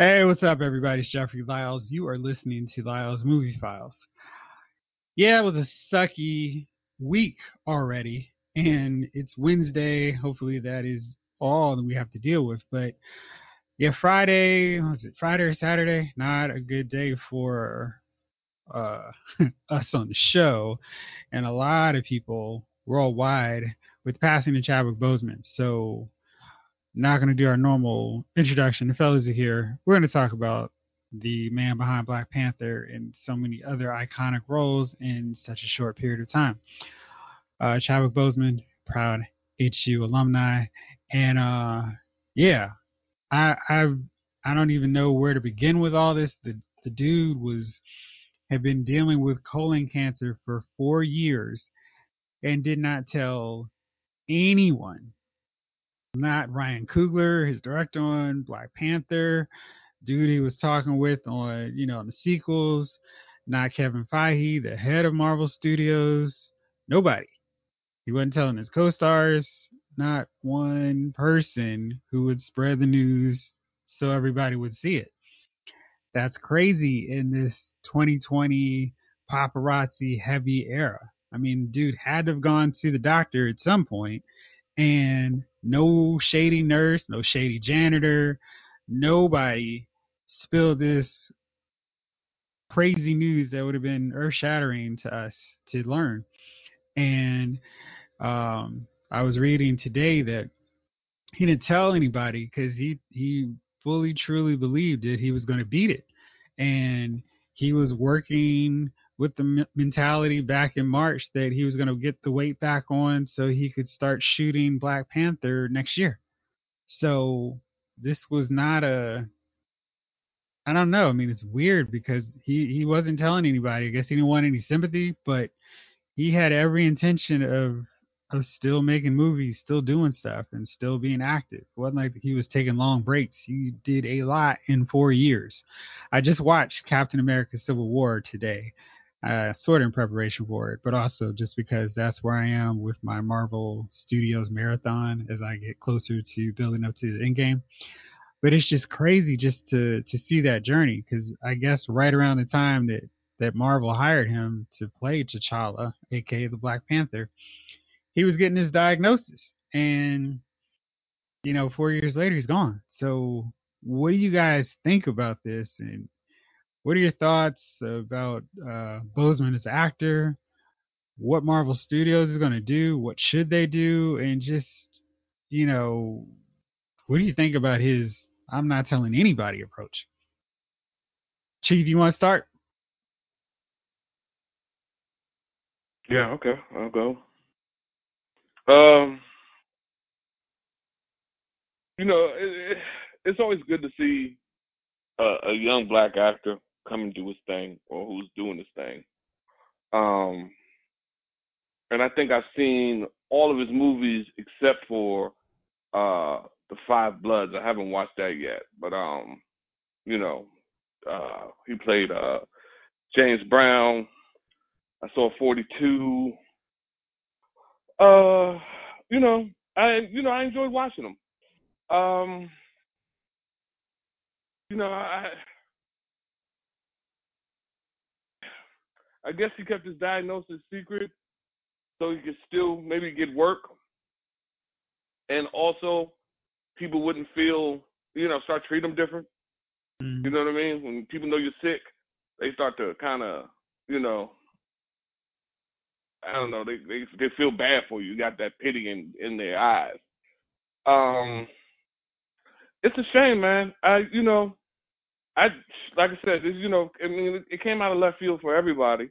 Hey, what's up, everybody? It's Jeffrey Lyles. You are listening to Lyles Movie Files. Yeah, it was a sucky week already, and it's Wednesday. Hopefully, that is all that we have to deal with. But yeah, Friday was it Friday or Saturday? Not a good day for uh, us on the show, and a lot of people worldwide with passing of Chadwick Boseman. So not going to do our normal introduction. The fellas are here. We're going to talk about the man behind Black Panther and so many other iconic roles in such a short period of time. Uh, Chadwick Boseman, proud HU alumni, and uh, yeah, I I I don't even know where to begin with all this. The the dude was had been dealing with colon cancer for four years and did not tell anyone not Ryan Coogler, his director on Black Panther, dude he was talking with on, you know, the sequels, not Kevin Feige, the head of Marvel Studios, nobody. He wasn't telling his co stars, not one person who would spread the news so everybody would see it. That's crazy in this 2020 paparazzi heavy era. I mean, dude had to have gone to the doctor at some point and no shady nurse, no shady janitor, nobody spilled this crazy news that would have been earth shattering to us to learn. And um, I was reading today that he didn't tell anybody because he he fully truly believed that he was going to beat it, and he was working with the mentality back in March that he was going to get the weight back on so he could start shooting Black Panther next year. So this was not a I don't know. I mean, it's weird because he he wasn't telling anybody. I guess he didn't want any sympathy, but he had every intention of of still making movies, still doing stuff, and still being active. It wasn't like he was taking long breaks. He did a lot in four years. I just watched Captain America: Civil War today, uh, sort of in preparation for it, but also just because that's where I am with my Marvel Studios marathon as I get closer to building up to the end game. But it's just crazy just to to see that journey because I guess right around the time that that Marvel hired him to play T'Challa, aka the Black Panther, he was getting his diagnosis, and you know, four years later he's gone. So, what do you guys think about this? And what are your thoughts about uh, Boseman as an actor? What Marvel Studios is going to do? What should they do? And just, you know, what do you think about his I'm not telling anybody approach? Chief, you want to start? Yeah, okay, I'll go. Um, you know, it, it, it's always good to see a, a young black actor come and do his thing or who's doing his thing. Um, and I think I've seen all of his movies except for uh, the Five Bloods. I haven't watched that yet, but um, you know, uh, he played uh, James Brown. I saw 42. Uh, you know, I you know I enjoyed watching them. Um, you know, I I guess he kept his diagnosis secret so he could still maybe get work. And also, people wouldn't feel, you know, start treating him different. Mm-hmm. You know what I mean? When people know you're sick, they start to kind of, you know, I don't know, they they they feel bad for you. You got that pity in in their eyes. Um, it's a shame, man. I, you know, I like I said, this, you know, I mean, it came out of left field for everybody.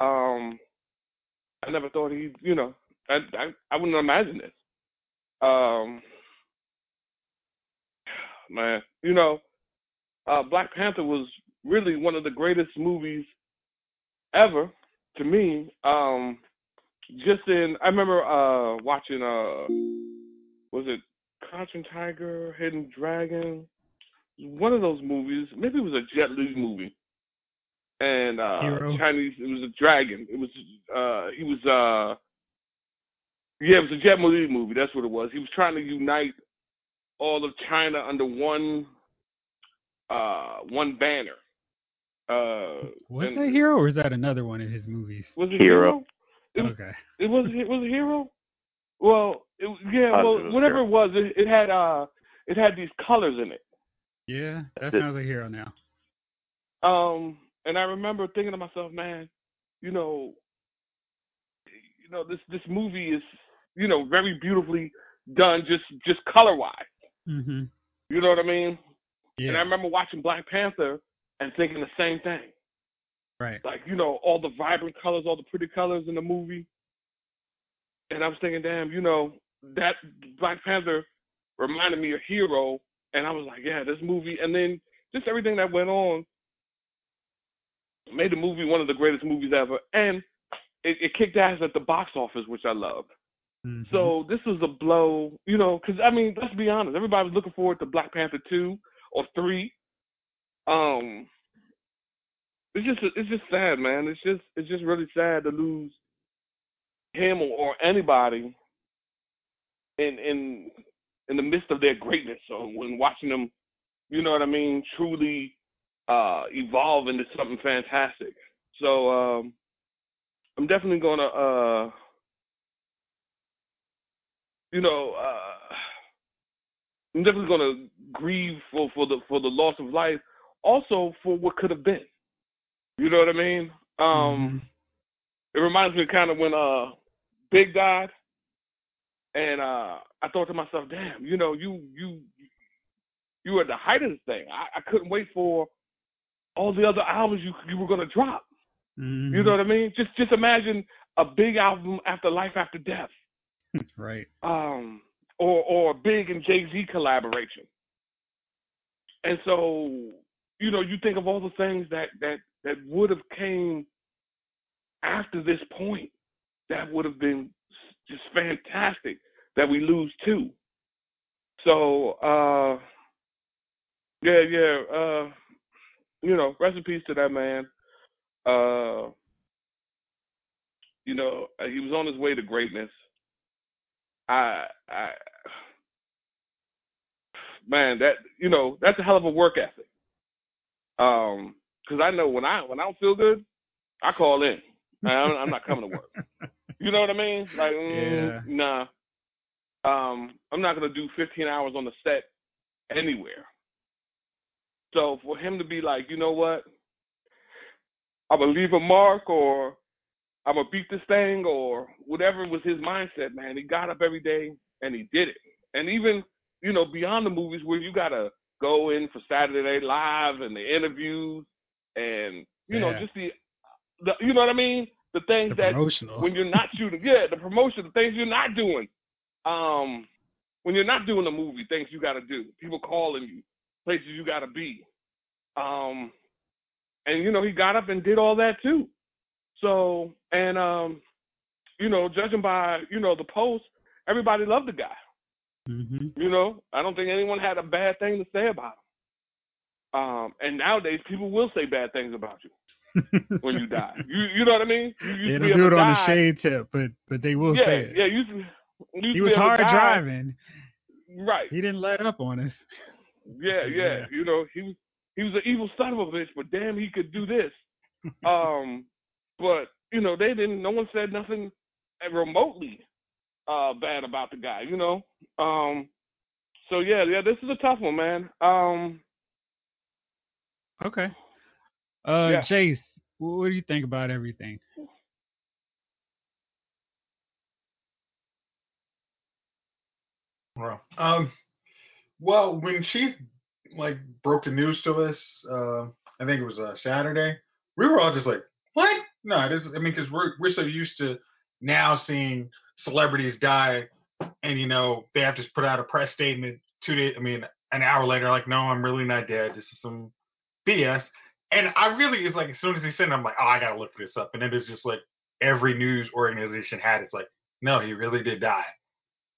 Um, I never thought he, you know, I I, I wouldn't imagine this. Um, man, you know, uh, Black Panther was really one of the greatest movies ever to me. Um, just in, I remember uh watching uh, was it Crouching Tiger, Hidden Dragon? One of those movies. Maybe it was a Jet Li movie, and uh Hero. Chinese. It was a dragon. It was uh he was uh yeah, it was a Jet Li movie. That's what it was. He was trying to unite all of China under one uh, one banner. Uh, was and, that Hero or is that another one of his movies? Was it Hero? Hero? It, okay. It was it was a Hero. Well, it, yeah, well, it whatever Hero. it was, it, it had uh, it had these colors in it. Yeah, that sounds like Hero now. Um, and I remember thinking to myself, man, you know, you know, this this movie is, you know, very beautifully done, just just color wise. hmm You know what I mean? Yeah. And I remember watching Black Panther and thinking the same thing. right. Like, you know, all the vibrant colors, all the pretty colors in the movie. And I was thinking, damn, you know, that Black Panther reminded me of Hero. And I was like, yeah, this movie. And then just everything that went on made the movie one of the greatest movies ever. And it, it kicked ass at the box office, which I loved. Mhm. So this was a blow, you know, because I mean, let's be honest, everybody was looking forward to Black Panther two or three. Um, it's just it's just sad, man. It's just it's just really sad to lose him or, or anybody in in in the midst of their greatness. So when watching them, you know what I mean, truly uh evolve into something fantastic. So um I'm definitely gonna uh you know, uh, I'm definitely gonna grieve for for the for the loss of life, also for what could have been. You know what I mean? Um, it reminds me kind of when uh Big died, and uh I thought to myself, damn, you know, you you you were at the height of this thing. I, I couldn't wait for all the other albums you you were gonna drop. Mhm. You know what I mean? Just just imagine a big album after Life After Death right. um, or or a big and Jay Z collaboration. And so, you know, you think of all the things that that that would have came after this point that would have been just fantastic that we lose too. So, uh yeah, yeah, uh you know, rest in peace to that man. Uh you know, he was on his way to greatness. I, I, man, that you know, that's a hell of a work ethic. Um, because I know when I when I don't feel good, I call in. I'm, I'm not coming to work. You know what I mean? Like, mm, nah. Um, I'm not gonna do 15 hours on the set anywhere. So for him to be like, you know what, I'm gonna leave a mark, or I'm gonna beat this thing, or whatever was his mindset, man. He got up every day and he did it. And even, you know, beyond the movies where you gotta go in for Saturday Night Live and the interviews and you know just the, the, you know what I mean, the things The that when you're not shooting, yeah, the promotion, the things you're not doing. Um, when you're not doing a movie, things you got to do, people calling you, places you got to be. Um, and you know, he got up and did all that too. So, and um, you know, judging by you know the post, everybody loved the guy. hmm You know, I don't think anyone had a bad thing to say about him. Um, and nowadays, people will say bad things about you when you die. You you know what I mean? You they don't do it on the die. shade tip, but but they will yeah, say it. yeah. You you He was be able to hard die. driving. Right. He didn't let up on us. Yeah, yeah. Yeah. You know, he was he was an evil son of a bitch, but damn, he could do this. um, but you know, they didn't. No one said nothing remotely uh bad about the guy. You know. Um. So yeah, yeah. This is a tough one, man. Um. Okay. Uh, Yeah. Wh- what do you think about everything? Well, um, well, when Chief like broke the news to us, uh, I think it was uh, Saturday. We were all just like, "What? No, it is." I mean, because we're we're so used to now seeing celebrities die, and you know they have to put out a press statement two days. I mean, an hour later, like, "No, I'm really not dead. This is some BS." And I really, is like as soon as he said, it, I'm like, "Oh, I gotta look this up." And then it is just like every news organization had. It's like, no, he really did die,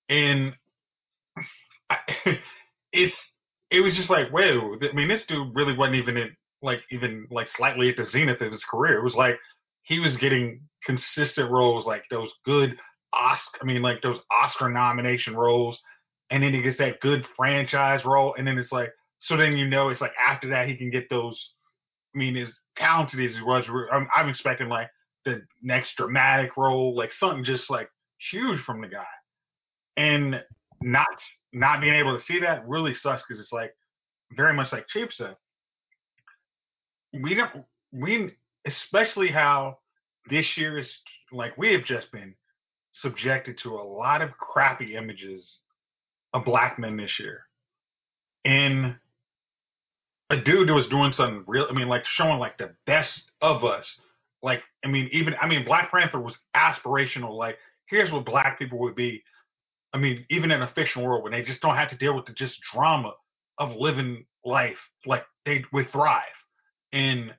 and I, it's it was just like whoa. I mean, this dude really wasn't even in like even like slightly at the zenith of his career. It was like he was getting consistent roles, like those good Oscar. I mean, like those Oscar nomination roles, and then he gets that good franchise role, and then it's like, So then you know it's like after that he can get those. I mean, as talented as he was, I'm, I'm expecting like the next dramatic role, like something just like huge from the guy, and not not being able to see that really sucks because it's like very much like Chief said. We don't we especially how this year is like we have just been subjected to a lot of crappy images of black men this year. And a dude who was doing something real, I mean, like showing like the best of us. Like, I mean, even, I mean, Black Panther was aspirational. Like, here's what black people would be. I mean, even in a fictional world when they just don't have to deal with the just drama of living life, like they would thrive. And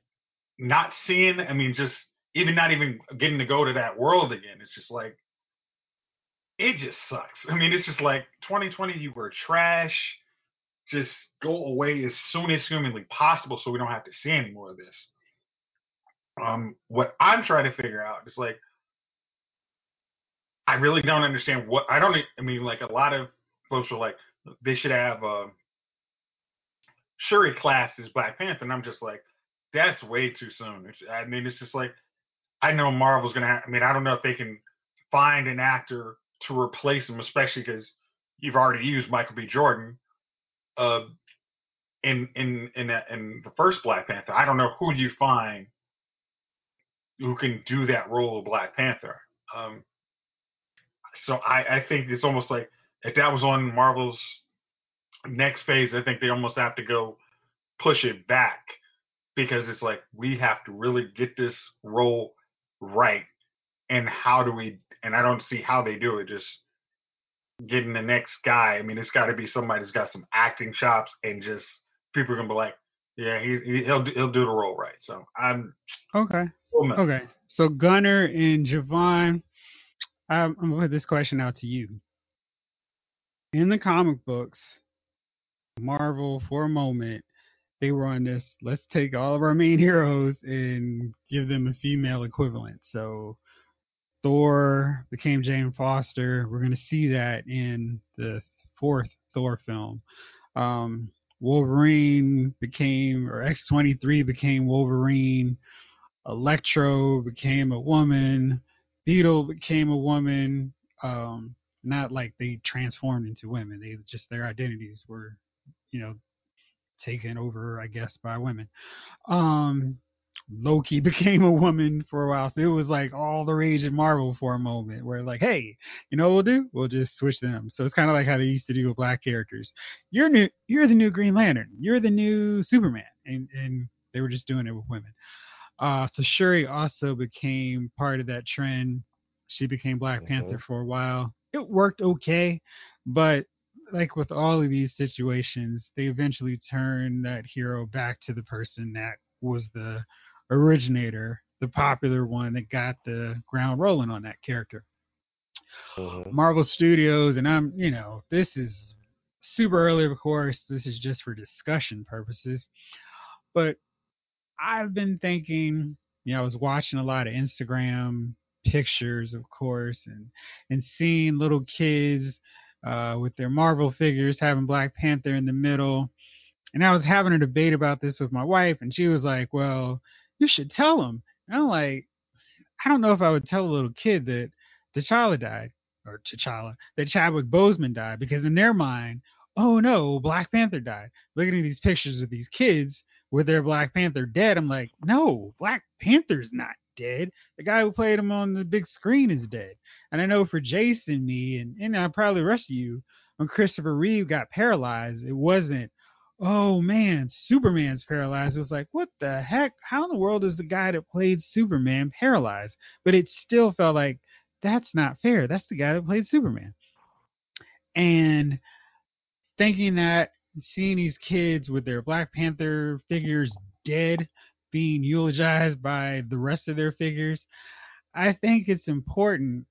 not seeing, I mean, just even not even getting to go to that world again. It's just like, it just sucks. I mean, it's just like 2020, you were trash. Just go away as soon as humanly possible so we don't have to see any more of this. Um, what I'm trying to figure out is like, I really don't understand what I don't. I mean, like a lot of folks are like, they should have uh, Shuri class as Black Panther, and I'm just like, that's way too soon. It's, I mean, it's just like, I know Marvel's gonna. Have, I mean, I don't know if they can find an actor to replace him, especially because you've already used Michael B. Jordan uh, in in in in the first Black Panther. I don't know who you find who can do that role of Black Panther. Um, so I, I think it's almost like if that was on Marvel's next phase, I think they almost have to go push it back because it's like we have to really get this role right. And how do we and I don't see how they do it. Just getting the next guy. I mean, it's got to be somebody who's got some acting chops, and just people are gonna be like, yeah, he, will he'll do the role right. So I'm okay. Okay, so Gunner and Javon, I'm, I'm gonna put this question out to you. In the comic books, Marvel for a moment, they were on this. Let's take all of our main heroes and give them a female equivalent. So Thor became Jane Foster. We're going to see that in the fourth Thor film. Um, Wolverine became, or X23 became Wolverine. Electro became a woman. Beetle became a woman. Um, not like they transformed into women. They just their identities were, you know, taken over, I guess, by women. Um, Loki became a woman for a while. So it was like all the rage in Marvel for a moment where like, hey, you know what we'll do? We'll just switch them. So it's kind of like how they used to do with black characters. You're new you're the new Green Lantern. You're the new Superman. And and they were just doing it with women. Uh so Shuri also became part of that trend. She became Black mm-hmm. Panther for a while. It worked okay, but like with all of these situations, they eventually turn that hero back to the person that was the originator, the popular one that got the ground rolling on that character. Uh-huh. Marvel Studios, and I'm, you know, this is super early, of course. This is just for discussion purposes. But I've been thinking, you know, I was watching a lot of Instagram pictures, of course, and and seeing little kids uh, with their Marvel figures having Black Panther in the middle. And I was having a debate about this with my wife, and she was like, "Well, you should tell them. And I'm like, I don't know if I would tell a little kid that T'Challa died, or T'Challa, that Chadwick Boseman died, because in their mind, oh no, Black Panther died. Looking at these pictures of these kids with their Black Panther dead, I'm like, no, Black Panther's not dead. The guy who played him on the big screen is dead. And I know for Jason, me, and, and I probably the rest of you, when Christopher Reeve got paralyzed, it wasn't, oh man, Superman's paralyzed. It was like, what the heck? How in the world is the guy that played Superman paralyzed? But it still felt like that's not fair. That's the guy that played Superman. And thinking that, seeing these kids with their Black Panther figures dead, being eulogized by the rest of their figures, I think it's important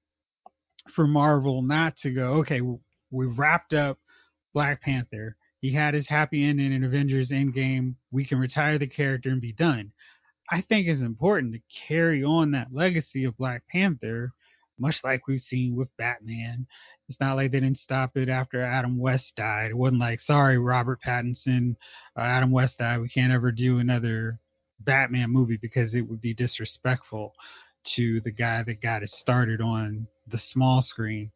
for Marvel not to go, okay, we've wrapped up Black Panther he had his happy ending in Avengers Endgame. We can retire the character and be done. I think it's important to carry on that legacy of Black Panther much like we've seen with Batman. It's not like they didn't stop it after Adam West died. It wasn't like, sorry, Robert Pattinson, uh, Adam West died. We can't ever do another Batman movie because it would be disrespectful to the guy that got it started on the small screen.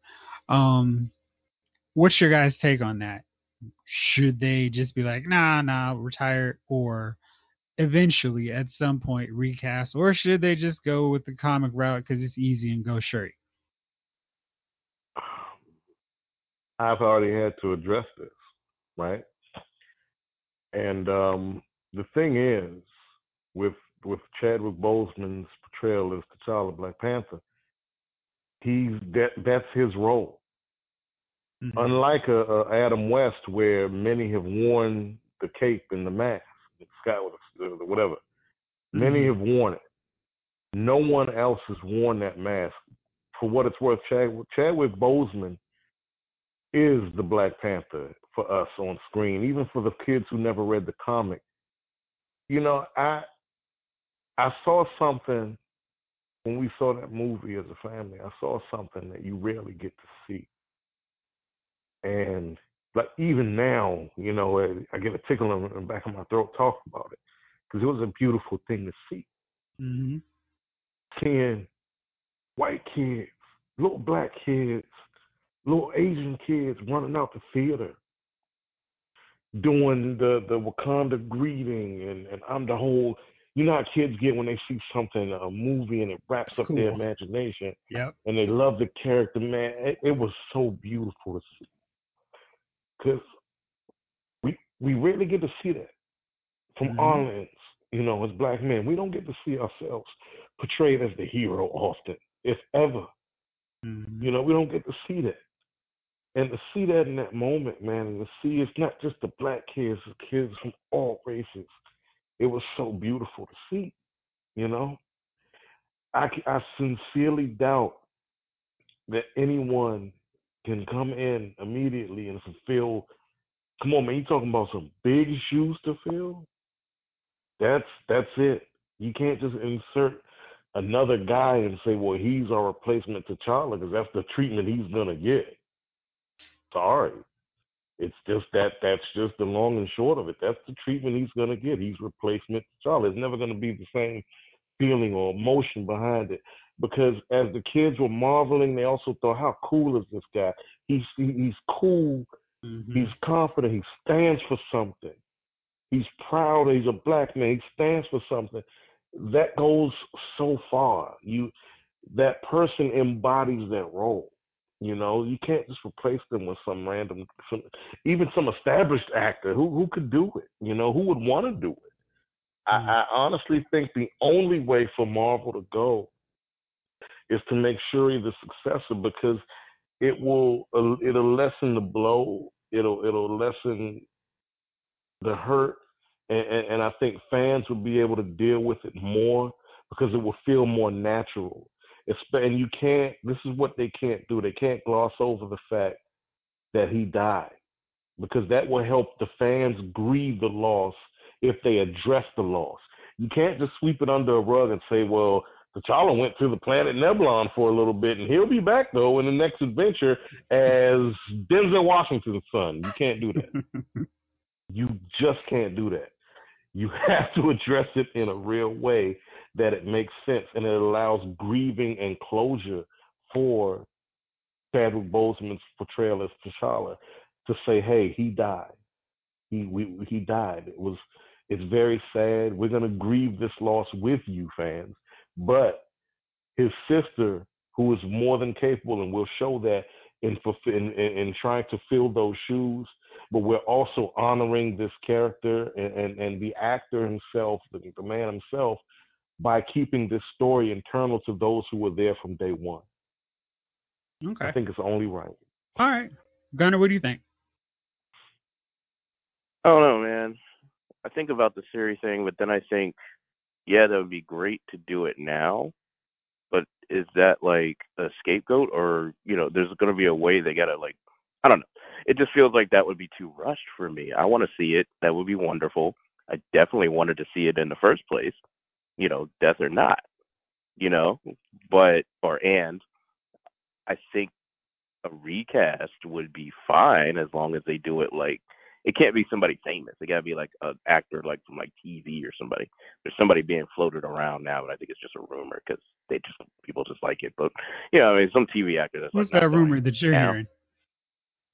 Um, what's your guys' take on that? Should they just be like, nah, nah, retire, or eventually at some point recast, or should they just go with the comic route because it's easy and go straight? I've already had to address this, right? And um, the thing is, with with Chadwick Boseman's portrayal as T'Challa Black Panther, he's that that's his role. Mm-hmm. Unlike a, a, Adam West, where many have worn the cape and the mask, the sky, whatever, mm-hmm. many have worn it. No one else has worn that mask. For what it's worth, Chadwick, Chadwick Boseman is the Black Panther for us on screen, even for the kids who never read the comic. You know, I I saw something when we saw that movie as a family. I saw something that you rarely get to see, and like even now, you know, I get a tickle in the back of my throat talking about it because it was a beautiful thing to see. Mm-hmm. Seeing white kids, little black kids, little Asian kids running out the theater doing the the Wakanda greeting and and I'm the whole you know how kids get when they see something a movie and it wraps up cool. their imagination yep. and they love the character man it, it was so beautiful to see because we we rarely get to see that from mm-hmm. our lens you know as black men we don't get to see ourselves portrayed as the hero often if ever mm-hmm. you know we don't get to see that and to see that in that moment, man, and to see it's not just the black kids, it's kids from all races. It was so beautiful to see, you know. I, I sincerely doubt that anyone can come in immediately and fulfill. Come on, man, you talking about some big shoes to fill? That's that's it. You can't just insert another guy and say, well, he's our replacement to T'Challa because that's the treatment he's gonna get sorry. It's just that that's just the long and short of it. That's the treatment he's to get. He's replacement Charlie. It's never to be the same feeling or emotion behind it because as the kids were marveling, they also thought, "How cool is this guy? He's he's cool. Mm-hmm. He's confident. He stands for something. He's proud. He's a black man. He stands for something." That goes so far. You that person embodies that role. You know, you can't just replace them with some random, some, even some established actor who who could do it. You know, who would want to do it? Mm-hmm. I, I honestly think the only way for Marvel to go is to make Shuri the successor because it will uh, it'll lessen the blow. It'll it'll lessen the hurt, and, and, and I think fans will be able to deal with it more because it will feel more natural It's, and you can't. This is what they can't do. They can't gloss over the fact that he died, because that will help the fans grieve the loss if they address the loss. You can't just sweep it under a rug and say, "Well, T'Challa went to the planet Nebulon for a little bit, and he'll be back though in the next adventure as Denzel Washington's son." You can't do that. you just can't do that. You have to address it in a real way that it makes sense and it allows grieving and closure for Chadwick Boseman's portrayal as T'Challa to say, "Hey, he died. He we, he died. It was it's very sad. We're gonna grieve this loss with you, fans. But his sister, who is more than capable, and will show that in, in in trying to fill those shoes. But we're also honoring this character and and, and the actor himself, the, the man himself, by keeping this story internal to those who were there from day one. Okay. I think it's only right. All right. Gunner, what do you think? I don't know, man. I think about the Shuri thing, but then I think, yeah, that would be great to do it now. But is that like a scapegoat, or you know, there's going to be a way they got to like, I don't know. It just feels like that would be too rushed for me. I want to see it. That would be wonderful. I definitely wanted to see it in the first place you know, death or not, you know, but or and I think a recast would be fine as long as they do it like it can't be somebody famous. It got to be like an actor like from like TV or somebody. There's somebody being floated around now, but I think it's just a rumor because they just people just like it. But you know, I mean, some TV actor that's What's like that rumor that you're now. hearing?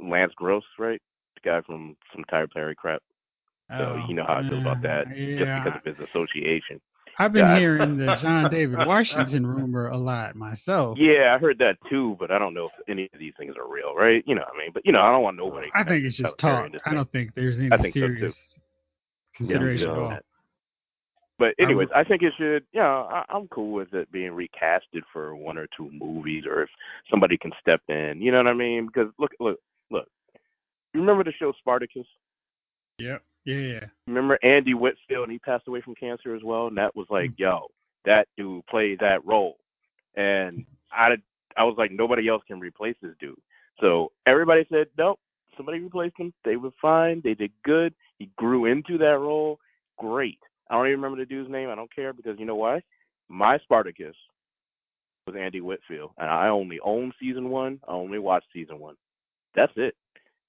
Lance Gross, right? The guy from some Tyler Perry crap. So Oh, you know how I feel about that, yeah, just because of his association. I've been Yeah, hearing the John David Washington rumor a lot myself. Yeah, I heard that too, but I don't know if any of these things are real, right? You know what I mean? But you know, I don't want nobody. I think it's just talk. I don't think there's any think serious Yeah, consideration I'm at all. that. But anyways, I think it should. You know, I, I'm cool with it being recasted for one or two movies, or if somebody can step in. You know what I mean? Because look, look, look. You remember the show Spartacus? Yep. Yeah. Yeah. Remember Andy Whitfield, and he passed away from cancer as well. And that was like, mm-hmm. yo, that dude played that role, and I, I was like, nobody else can replace this dude. So everybody said, nope, somebody replaced him. They were fine. They did good. He grew into that role. Great. I don't even remember the dude's name. I don't care because you know why? My Spartacus was Andy Whitfield, and I only own season one. I only watched season one. That's it.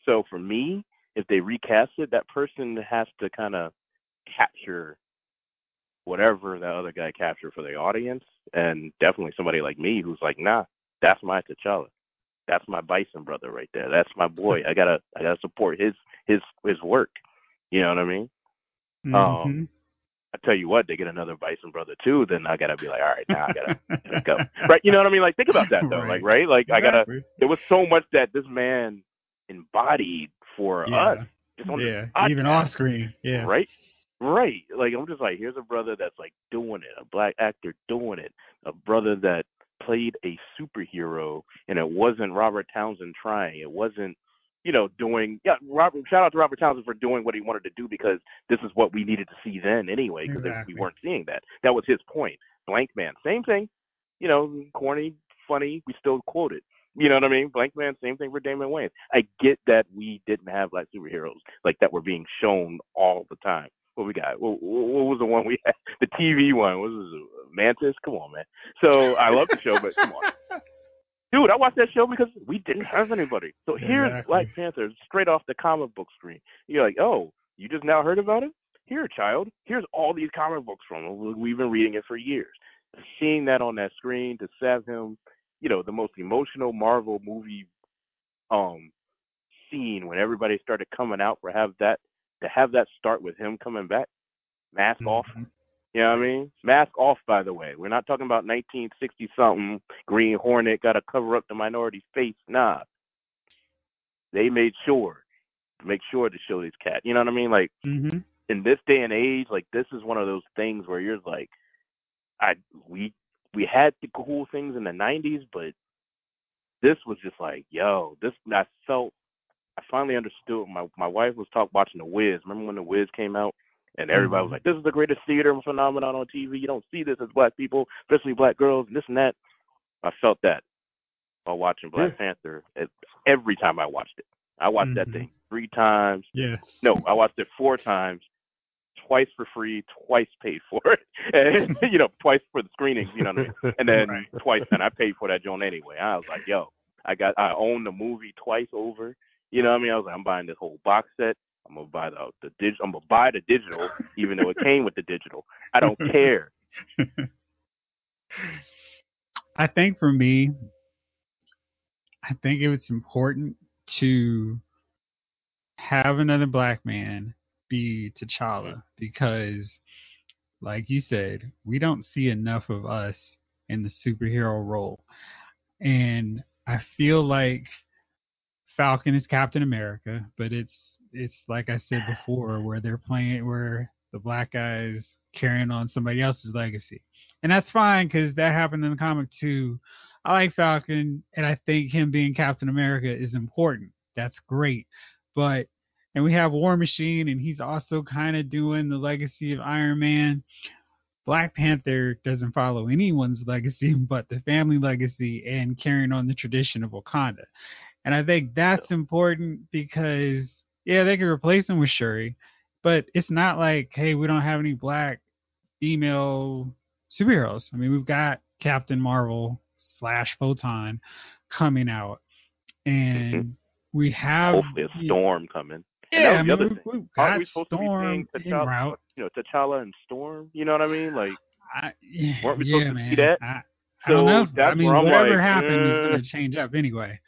So for me, if they recast it, that person has to kind of capture whatever that other guy captured for the audience, and definitely somebody like me who's like, nah, that's my T'Challa, that's my Bison brother right there, that's my boy. I gotta, I gotta support his his his work. You know what I mean? Mhm. Um, I tell you what, they get another Bison brother too, then I gotta be like, all right, now I gotta, gotta go. Right? You know what I mean? Like, think about that though. Like, right? Like, I gotta. There was so much that this man embodied for Yeah. us. Just on Yeah. Even off screen. Yeah. Right? Right. Like I'm just like, here's a brother that's like doing it, a black actor doing it, a brother that played a superhero and it wasn't Robert Townsend trying. It wasn't, you know, doing yeah, Robert shout out to Robert Townsend for doing what he wanted to do because this is what we needed to see then anyway, because Exactly. we weren't seeing that. That was his point. Blankman, same thing. You know, corny, funny, we still quote it. You know what I mean? Blankman, same thing for Damon Wayans. I get that we didn't have black superheroes like that were being shown all the time. What we got? What, what was the one we had? The TV one what was it? Mantis. Come on, man. So I love the show, but come on, dude. I watched that show because we didn't have anybody. So here's Exactly. Black Panther straight off the comic book screen. You're like, oh, you just now heard about it? Here, child. Here's all these comic books from him. We've been reading it for years. Seeing that on that screen to have him, you know, the most emotional Marvel movie um scene when everybody started coming out for have that to have that start with him coming back, mask off. Mhm. You know what I mean? Mask off, by the way. We're not talking about 1960 something Green Hornet got to cover up the minority's face. Nah. They made sure to make sure to show this cat. You know what I mean? Like Mhm. in this day and age, like this is one of those things where you're like, I we we had the cool things in the '90s, but this was just like, yo, this I felt. I finally understood. My my wife was talk watching The Wiz. Remember when The Wiz came out, and everybody was Mhm. like, "This is the greatest theater phenomenon on TV. You don't see this as black people, especially black girls, and this and that." I felt that while watching Black Yeah. Panther. It, every time I watched it, I watched that Mhm. thing three times. Yeah. No, I watched it four times, twice for free, twice paid for it, and you know, twice for the screenings, you know, what I mean? and then Right. twice, and I paid for that joint anyway. I was like, yo, I got, I own the movie twice over. You know what I mean? I was like, I'm buying this whole box set. I'm gonna buy the the dig, I'm gonna buy the digital, even though it came with the digital. I don't care. I think for me, I think it was important to have another black man be T'Challa because, like you said, we don't see enough of us in the superhero role. And I feel like Falcon is Captain America, but it's it's like I said before, where they're playing where the black guys carrying on somebody else's legacy, and that's fine because that happened in the comic too. I like Falcon, and I think him being Captain America is important. That's great, but and we have War Machine, and he's also kind of doing the legacy of Iron Man. Black Panther doesn't follow anyone's legacy but the family legacy and carrying on the tradition of Wakanda. And I think that's important because yeah, they could replace him with Shuri, but it's not like, hey, we don't have any black female superheroes. I mean, we've got Captain Marvel slash Photon coming out, and Mhm. we have Hopefully, a storm coming. And Yeah, that was I the other we, thing. Aren't we supposed Storm to be seeing. T'Challa, you know, T'Challa and Storm? You know what I mean? Like, I, yeah, Weren't we yeah, supposed to man. see that? I, I don't know. I that's mean, I'm whatever like, happened is eh. going to change up anyway.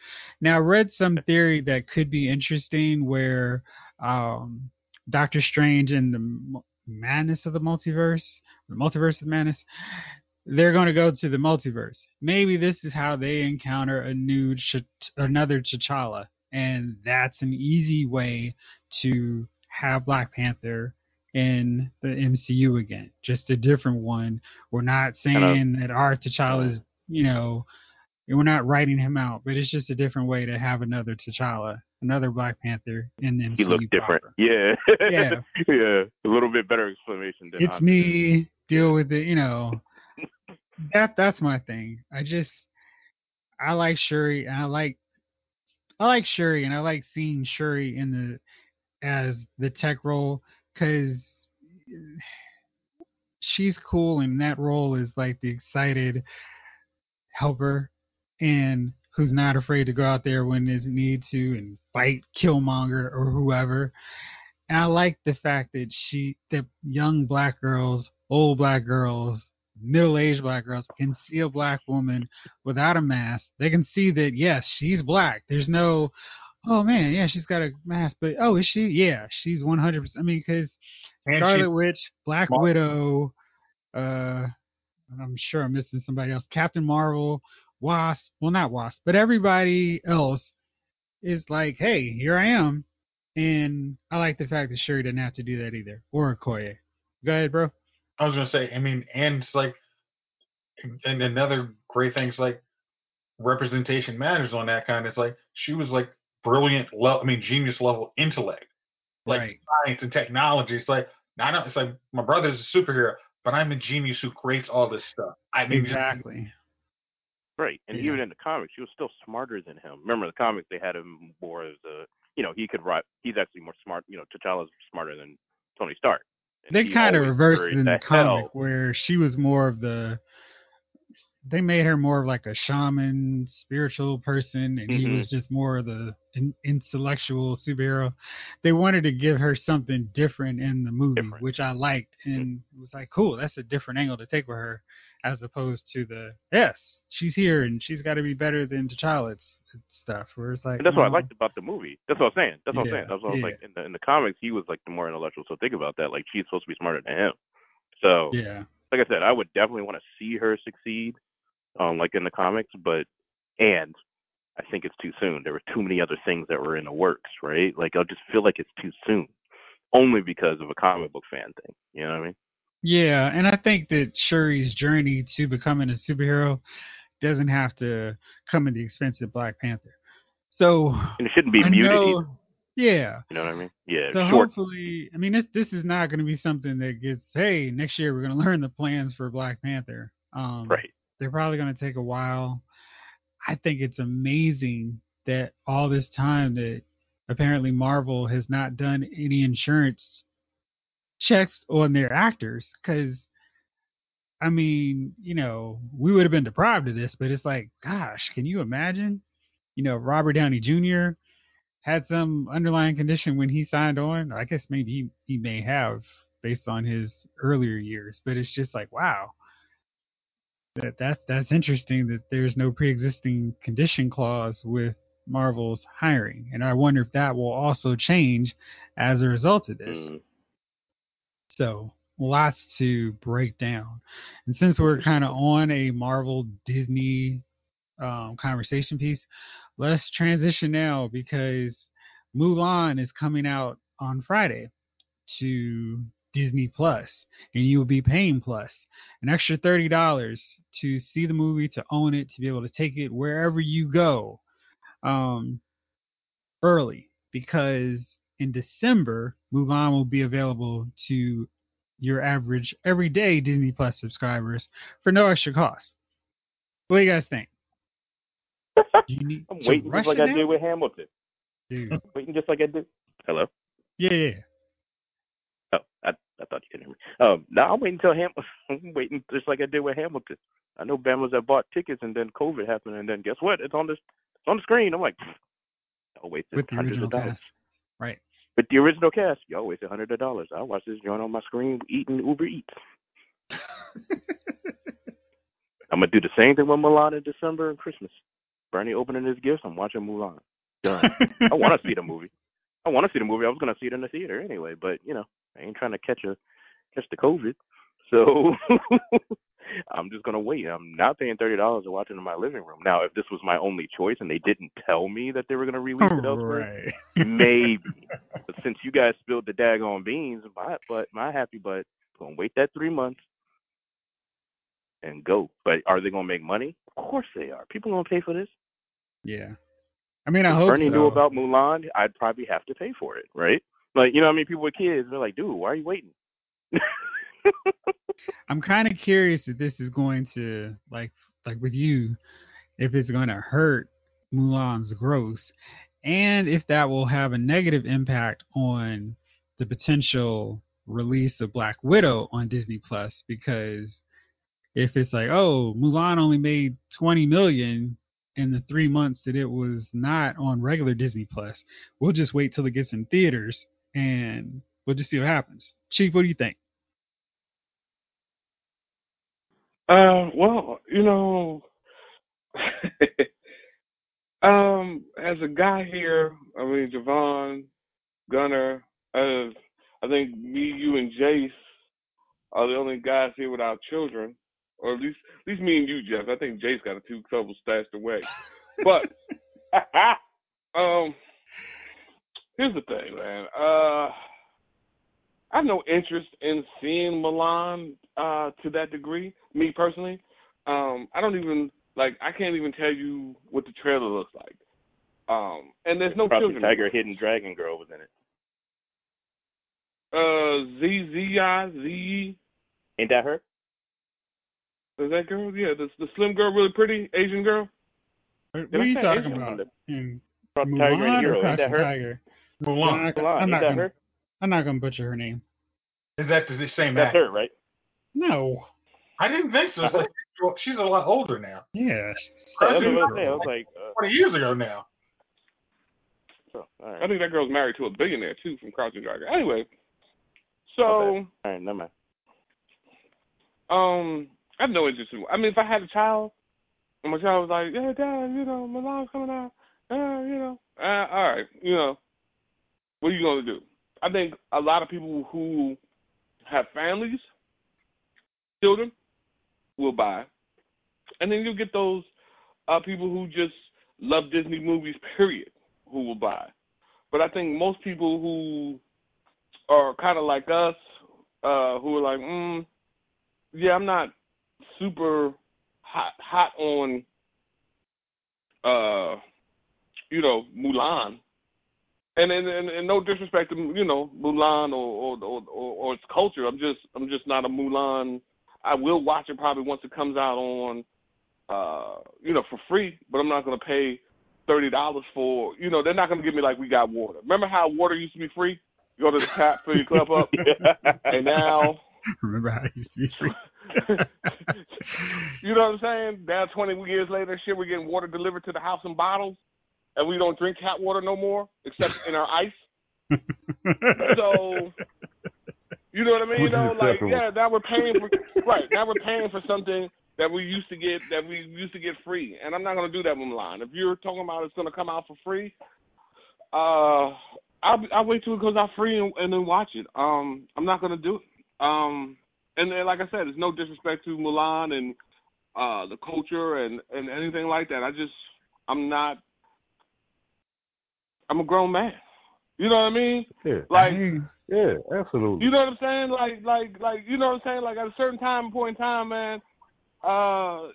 Now, I read some theory that could be interesting where um, Doctor Strange and the Madness of the Multiverse, the Multiverse of Madness, they're going to go to the multiverse. Maybe this is how they encounter a new, Ch- another T'Challa, and that's an easy way to have Black Panther in the MCU again, just a different one. We're not uh, saying that our T'Challa is, you know, we're not writing him out, but it's just a different way to have another T'Challa, another Black Panther in the MCU. he looked different. proper. Yeah. Yeah. yeah. A little bit better explanation than It's I- me. Deal with it. You know, that that's my thing. I just I like Shuri, and I like I like Shuri, and I like seeing Shuri in the as the tech role because eh, she's cool, and that role is like the excited helper, and who's not afraid to go out there when there's need to and fight Killmonger or whoever. And I like the fact that she, that young black girls, old black girls, middle-aged black girls can see a black woman without a mask. They can see that yes, she's black. There's no, oh man, yeah, she's got a mask, but oh, is she? Yeah, she's 100. percent I mean, because Scarlet Witch, Black Widow, uh, I'm sure I'm missing somebody else. Captain Marvel, Wasp. Well, not Wasp, but everybody else is like, hey, here I am. And I like the fact that Shuri didn't have to do that either, or Okoye. Go ahead, bro. I was gonna say, I mean, and it's like, and another great thing is like representation matters on that kind. It's like she was like brilliant level, I mean, genius level intellect, like right. science and technology. It's like I know it's like my brother's a superhero, but I'm a genius who creates all this stuff. I mean, Exactly. Right, and Yeah. even in the comics, she was still smarter than him. Remember, the comics they had him more as a, you know, he could write. He's actually more smart. You know, T'Challa's smarter than Tony Stark. They kind of reversed it in the hell. comic where she was more of the. They made her more of like a shaman, spiritual person, and he Mhm. was just more of the in, intellectual superhero. They wanted to give her something different in the movie, Different. which I liked, and it was like, cool, that's a different angle to take with her, as opposed to the yes, she's here and she's got to be better than T'Challa it's stuff. Where it's like, And that's what I liked about the movie. That's what I'm saying. That's what Yeah, I'm saying. That's what I was yeah. like. In the in the comics, he was like the more intellectual. So think about that. Like she's supposed to be smarter than him. So Yeah, like I said, I would definitely want to see her succeed, um, like in the comics. But and I think it's too soon. There were too many other things that were in the works, right? Like I just feel like it's too soon, only because of a comic book fan thing. You know what I mean? Yeah, and I think that Shuri's journey to becoming a superhero doesn't have to come at the expense of Black Panther. So And it shouldn't be I muted. know- either, yeah. you know what I mean? Yeah, So short. hopefully, I mean, this this is not going to be something that gets. Hey, next year we're going to learn the plans for Black Panther. Um, Right. They're probably going to take a while. I think it's amazing that all this time that apparently Marvel has not done any insurance checks on their actors because I mean, you know, we would have been deprived of this, but it's like, gosh, can you imagine? You know, Robert Downey Jr. had some underlying condition when he signed on. I guess maybe he, he may have based on his earlier years, but it's just like, wow. That that's that's interesting that there's no pre-existing condition clause with Marvel's hiring, and I wonder if that will also change as a result of this. Mm. So lots to break down. And since we're kind of on a Marvel Disney um, conversation piece, let's transition now because Mulan is coming out on Friday to Disney Plus, and you will be paying Plus an extra thirty dollars to see the movie, to own it, to be able to take it wherever you go um, early because in December, Mulan will be available to your average everyday Disney Plus subscribers for no extra cost. What do you guys think? You need I'm to waiting rush just like I now? did with Hamilton. Dude. Waiting just like I did. Hello. Yeah, yeah. Oh, I, I thought you couldn't hear me. Um, no, I'm waiting until Ham. I'm waiting just like I did with Hamilton. I know Bama's that bought tickets and then COVID happened and then guess what? It's on the it's on the screen. I'm like, I'll wait with the hundreds original of dollars. cast. Right. With the original cast, y'all wasted hundreds of dollars. I'll watch this joint on my screen eating Uber Eats. I'm gonna do the same thing with Mulan in December and Christmas. Bernie opening his gifts. I'm watching Mulan. Done. I want to see the movie. I want to see the movie. I was gonna see it in the theater anyway, but you know, I ain't trying to catch a catch the COVID. So I'm just gonna wait. I'm not paying thirty dollars to watch it in my living room. Now, if this was my only choice and they didn't tell me that they were gonna release it elsewhere, right. maybe. but since you guys spilled the daggone beans, my but my happy butt gonna wait that three months and go. But are they gonna make money? Of course they are. People gonna pay for this. Yeah. I mean, I if hope Bernie so. knew about Mulan, I'd probably have to pay for it, right? Like you know, I mean, people with kids, they're like, dude, why are you waiting? I'm kind of curious if this is going to like like with you, if it's going to hurt Mulan's growth, and if that will have a negative impact on the potential release of Black Widow on Disney Plus. Because if it's like, oh, Mulan only made 20 million in the three months that it was not on regular Disney Plus, we'll just wait till it gets in theaters and we'll just see what happens. Chief, what do you think? Uh, well, you know, um, as a guy here, I mean, Javon, Gunner, uh, I think me, you, and Jace are the only guys here without children, or at least, at least me and you, Jeff. I think Jace got a two couple stashed away, but um, here's the thing, man. Uh, I have no interest in seeing Milan uh, to that degree. Me personally, um, I don't even like. I can't even tell you what the trailer looks like. Um, and there's no Probably children. Tiger Hidden Dragon Girl was in it. Uh, Z Z I Z. Ain't that her? Is that girl? Yeah, the the slim girl, really pretty Asian girl. What Did are you talking Asian? about? In From Tiger Mulan and Hero. or Ain't that her? Tiger? Mulan. I'm not, Mulan, I'm not gonna. I'm not gonna butcher her name. Is that the same That's actor? her, right? No. I didn't think so. Like, well, she's a lot older now. Yeah. That's what I Crouching was saying. I was like, uh, 20 years ago now. oh, all I think that girl's married to a billionaire too from Crouching Tiger. Anyway, so All right, never mind. um, I have no interest in. I mean, if I had a child, and my child was like, "Yeah, Dad, you know, my mom's coming out," uh, you know, uh, all right, you know, what are you gonna do? I think a lot of people who have families, children, will buy, and then you'll get those uh, people who just love Disney movies, period, who will buy. But I think most people who are kind of like us, uh, who are like, mm, yeah, I'm not super hot hot on uh you know Mulan. And and, and, and no disrespect to you know Mulan or or, or or its culture. I'm just I'm just not a Mulan I will watch it probably once it comes out on uh you know for free but I'm not going to pay thirty dollars for you know they're not going to give me like we got water remember how water used to be free you go to the tap fill your cup up and now Remember how it used to be free? you know what I'm saying? Now, 20 years later, shit, we're getting water delivered to the house in bottles, and we don't drink tap water no more, except in our ice. So, you know what I mean? Which You know, like, yeah, now we're paying for right now we're paying for something that we used to get that we used to get free, and I'm not gonna do that with Milan. If you're talking about it's gonna come out for free, uh, I'll I'll wait till it goes out free and, and then watch it. Um, I'm not gonna do it. Um, and like I said, it's no disrespect to Milan and uh the culture and and anything like that. I just I'm not. I'm a grown man. You know what I mean? Yeah, Like yeah, absolutely. you know what I'm saying? Like, like, like, you know what I'm saying? Like, at a certain time, point in time, man, uh,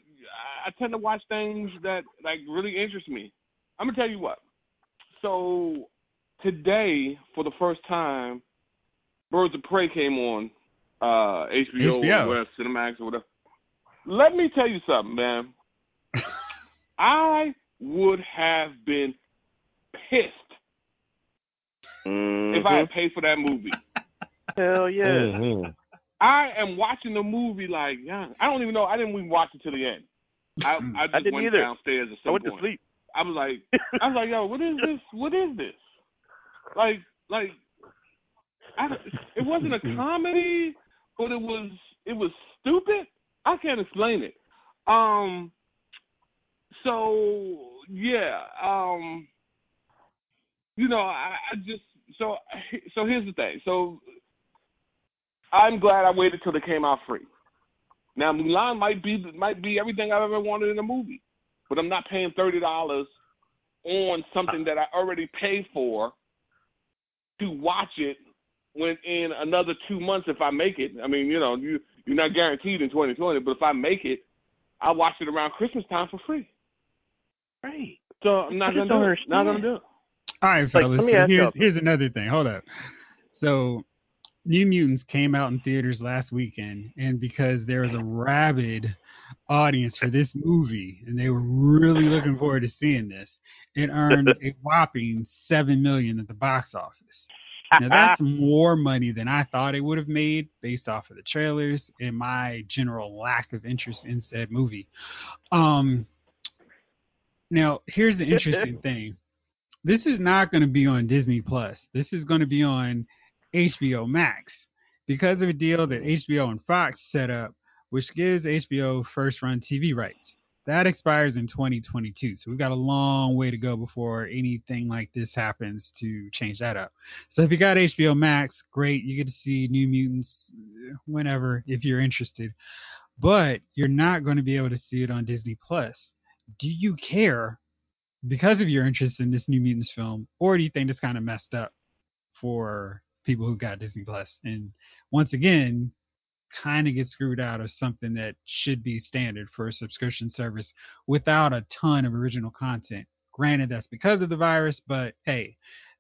I tend to watch things that like really interest me. I'm gonna tell you what. So today, for the first time, Birds of Prey came on uh, HBO, HBO. or whatever, Cinemax or whatever. Let me tell you something, man. I would have been pissed if I had paid for that movie. Hell yeah. Mhm. I am watching the movie like yeah, I don't even know. I didn't even watch it to the end. I I just I didn't went either. downstairs at some I went to sleep. I was like, I was like, yo, what is this? What is this? Like, like, I, it wasn't a comedy, but it was, it was stupid. I can't explain it. Um, so yeah, um, you know, I, I just so so here's the thing. So I'm glad I waited till they came out free. Now Mulan might be might be everything I've ever wanted in a movie, but I'm not paying thirty dollars on something that I already paid for to watch it when in another two months if I make it. I mean, you know, you you're not guaranteed in 2020, but if I make it, I'll watch it around Christmas time for free. Right. So I'm not gonna do it. Not gonna do it. All right, Like, fellas. me so here's here's another thing. Hold up. So, New Mutants came out in theaters last weekend, and because there was a rabid audience for this movie, and they were really looking forward to seeing this, it earned a whopping seven million at the box office. Now that's more money than I thought it would have made based off of the trailers and my general lack of interest in said movie. Um, now here's the interesting thing. This is not going to be on Disney Plus. This is going to be on HBO Max because of a deal that HBO and Fox set up, which gives HBO first run TV rights. That expires in 2022, so we've got a long way to go before anything like this happens to change that up. So if you got HBO Max, great, you get to see New Mutants whenever if you're interested. But you're not going to be able to see it on Disney Plus. Do you care because of your interest in this New Mutants film, or do you think it's kind of messed up for people who got Disney Plus? And once again, kind of get screwed out of something that should be standard for a subscription service without a ton of original content. Granted, that's because of the virus, but hey,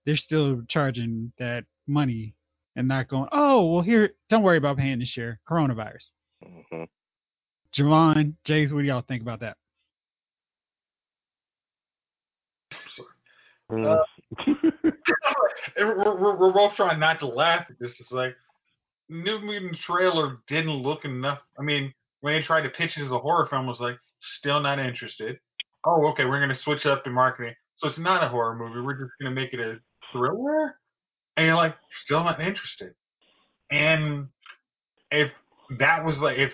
they're still charging that money and not going, oh, well, here, don't worry about paying this year. Coronavirus. Mhm. Javon, Jace, what do y'all think about that? Mm. And we're, we're, we're both trying not to laugh at this. It's like New Mutant trailer didn't look enough. I mean, when they tried to pitch it as a horror film, I was like, still not interested. Oh, okay, we're gonna switch up the marketing, so it's not a horror movie. We're just gonna make it a thriller, and you're like, still not interested. And if that was like, if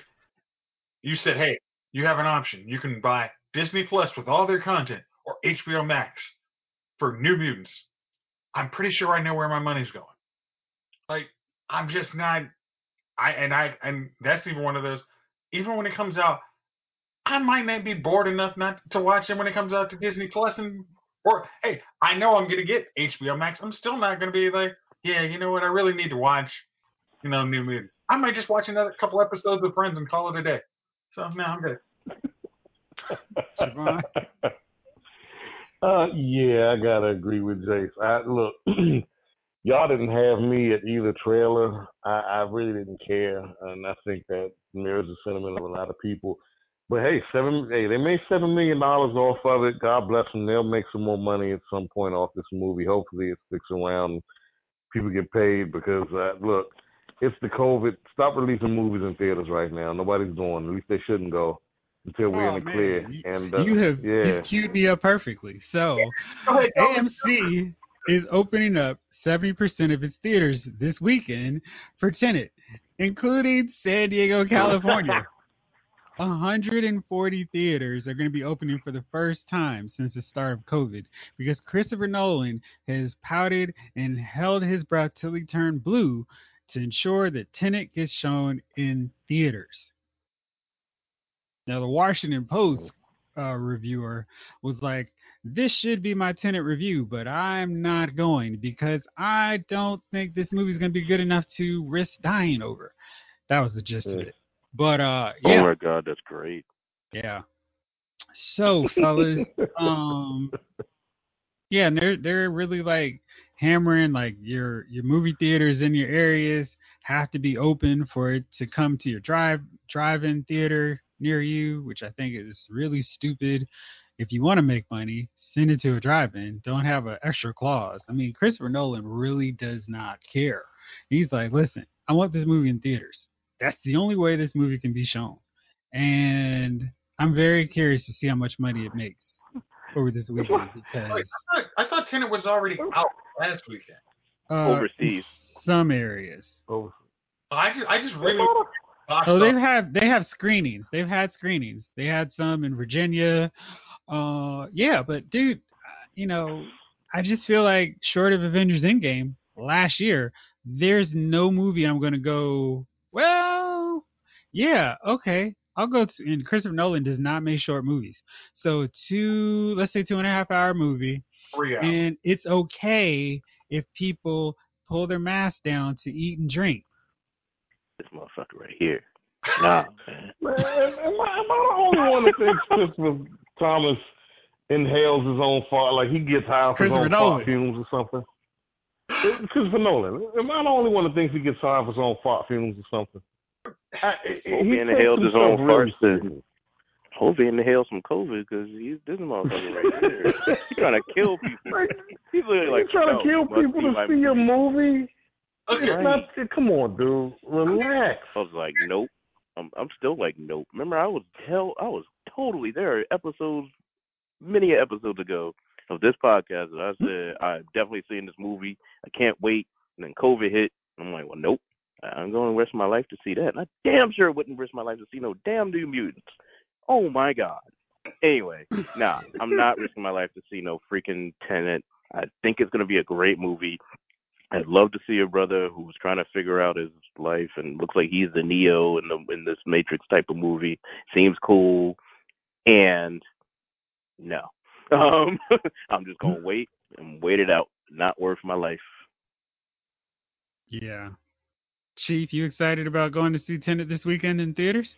you said, hey, you have an option, you can buy Disney Plus with all their content or HBO Max for New Mutants. I'm pretty sure I know where my money's going. Like, I'm just not. I and I and that's even one of those. Even when it comes out, I might not be bored enough not to watch it when it comes out to Disney Plus and or hey, I know I'm gonna get HBO Max. I'm still not gonna be like, yeah, you know what? I really need to watch, you know, New Mutants. I might just watch another couple episodes with friends and call it a day. So no, I'm good. Uh, yeah, I gotta agree with Jace. I look, y'all didn't have me at either trailer. I, I really didn't care, and I think that mirrors the sentiment of a lot of people. But hey, seven, hey, they made seven million dollars off of it. God bless them. They'll make some more money at some point off this movie. Hopefully, it sticks around. People get paid because uh, look, it's the COVID. Stop releasing movies in theaters right now. Nobody's going. At least they shouldn't go until we're Oh, in the man. clear. You- And uh, you have yeah. you've queued me up perfectly. So Go ahead, go ahead. AMC is opening up 70% of its theaters this weekend for Tenet, including San Diego, California. 140 theaters are going to be opening for the first time since the start of COVID because Christopher Nolan has pouted and held his breath till he turned blue to ensure that Tenet gets shown in theaters. Now, the Washington Post uh, reviewer was like, This should be my Tenet review, but I'm not going because I don't think this movie's going to be good enough to risk dying over. That was the gist of it. But, uh, Oh yeah. my god, that's great. Yeah. So, fellas, um, yeah, and they're they're really like hammering like your your movie theaters in your areas have to be open for it to come to your drive drive-in theater near you, which I think is really stupid. If you want to make money, send it to a drive-in. Don't have an extra clause. I mean, Christopher Nolan really does not care. He's like, listen, I want this movie in theaters. that's the only way this movie can be shown. And I'm very curious to see how much money it makes over this weekend because Wait, I, thought, I thought Tenet was already out last weekend. uh, Overseas. some areas. Oh, I just, I just really. Botched Oh, they've had they have screenings. They've had screenings. They had some in Virginia. Uh, yeah, but dude, you know, I just feel like short of Avengers Endgame last year, there's no movie I'm gonna go. Well, yeah, okay, I'll go. To, and Christopher Nolan does not make short movies, so two, let's say two and a half hour movie, and it's okay if people pull their mask down to eat and drink. This motherfucker right here. Nah, man. Man, am I, am I the only one that thinks Christopher Thomas inhales his own fart, like he gets high off his own Nolan. fart fumes or something? Uh, Christopher Nolan. Am I the only one that thinks he gets high off his own fart fumes or something? I, Hope he takes inhales his own really farts and- Hope he inhales some COVID because he's this motherfucker right here. He's trying to kill people. Like, He's literally like you trying no, to kill people to see a movie. Movie? Okay, It's not, come on, dude. Relax. I was like, nope. I'm I'm still like, nope. Remember, I was tell, I was totally there. Episodes, many episodes ago of this podcast, that I hmm? said I've definitely seen this movie. I can't wait. And then COVID hit. And I'm like, well, nope. I'm going to risk my life to see that. And I damn sure wouldn't risk my life to see no damn New Mutants. Oh my god. Anyway, nah, I'm not risking my life to see no freaking Tenet. I think it's gonna be a great movie. I'd love to see a brother who's trying to figure out his life and looks like he's the Neo in the in this Matrix type of movie. Seems cool, and no, um, I'm just gonna wait and wait it out. Not worth my life. Yeah. Chief, you excited about going to see Tenet this weekend in theaters?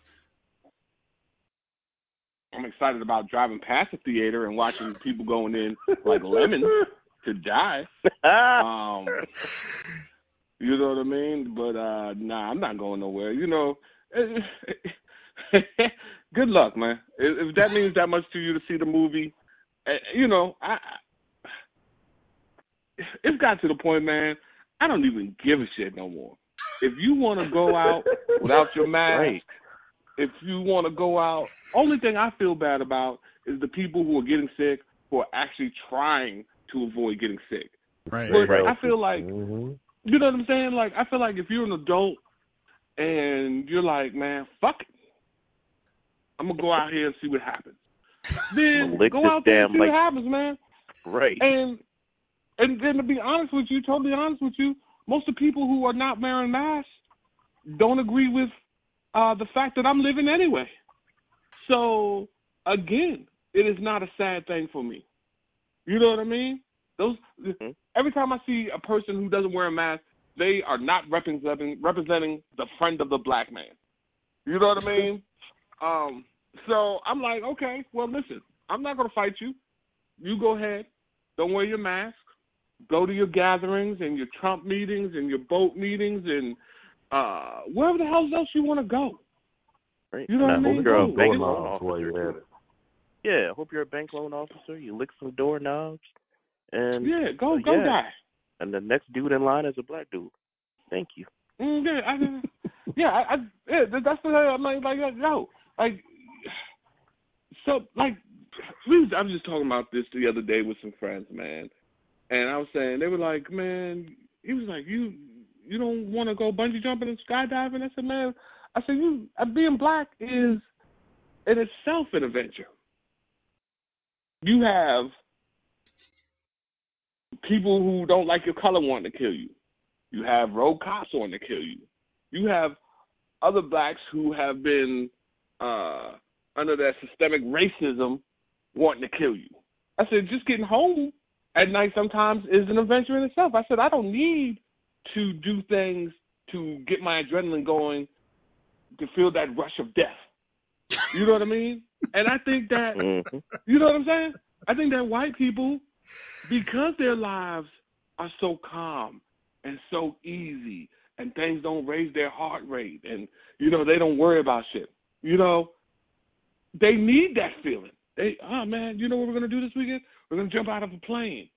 I'm excited about driving past the theater and watching people going in like lemons to die. Um, you know what I mean? But uh nah, I'm not going nowhere. You know, good luck, man. If that means that much to you to see the movie, eh, you know, I, I it's got to the point, man. I don't even give a shit no more. If you want to go out without your mask, Right. if you want to go out, only thing I feel bad about is the people who are getting sick who are actually trying to avoid getting sick. Right. But Right. I feel like hmm you know what I'm saying? Like I feel like if you're an adult and you're like, man, fuck it. I'm gonna go out here and see what happens. Then lick go out there and damn, see what happens, man. Right. And and then to be honest with you, totally honest with you, most of the people who are not wearing masks don't agree with uh the fact that I'm living anyway. So again, it is not a sad thing for me. You know what I mean? Those Mhm. every time I see a person who doesn't wear a mask, they are not representing representing the friend of the black man. You know what I mean? Um, so I'm like, okay, well, listen, I'm not gonna fight you. You go ahead. Don't wear your mask. Go to your gatherings and your Trump meetings and your boat meetings and uh wherever the hell else you want to go. right. you know and what I I mean? hope you're a Go. bank Yeah, I hope you're a bank loan officer. You lick some doorknobs, and Yeah, go uh, go yeah. die. and the next dude in line is a black dude. Thank you. Mm, yeah, I, yeah, I, I, yeah, that's the I'm like, like, yo, like, so, like, we was, I was just talking about this the other day with some friends, man, and I was saying they were like, man, he was like, you, you don't want to go bungee jumping and skydiving? I said, man, I said, you, uh, being black is in itself an adventure. You have people who don't like your color wanting to kill you. You have road cops wanting to kill you. You have other blacks who have been uh, under that systemic racism wanting to kill you. I said, just getting home at night sometimes is an adventure in itself. I said, I don't need to do things to get my adrenaline going to feel that rush of death. You know what I mean? And I think that hmm you know what I'm saying? I think that white people, because their lives are so calm and so easy, and things don't raise their heart rate, and you know they don't worry about shit. You know, they need that feeling. They, oh man, you know what we're gonna do this weekend? We're gonna jump out of a plane.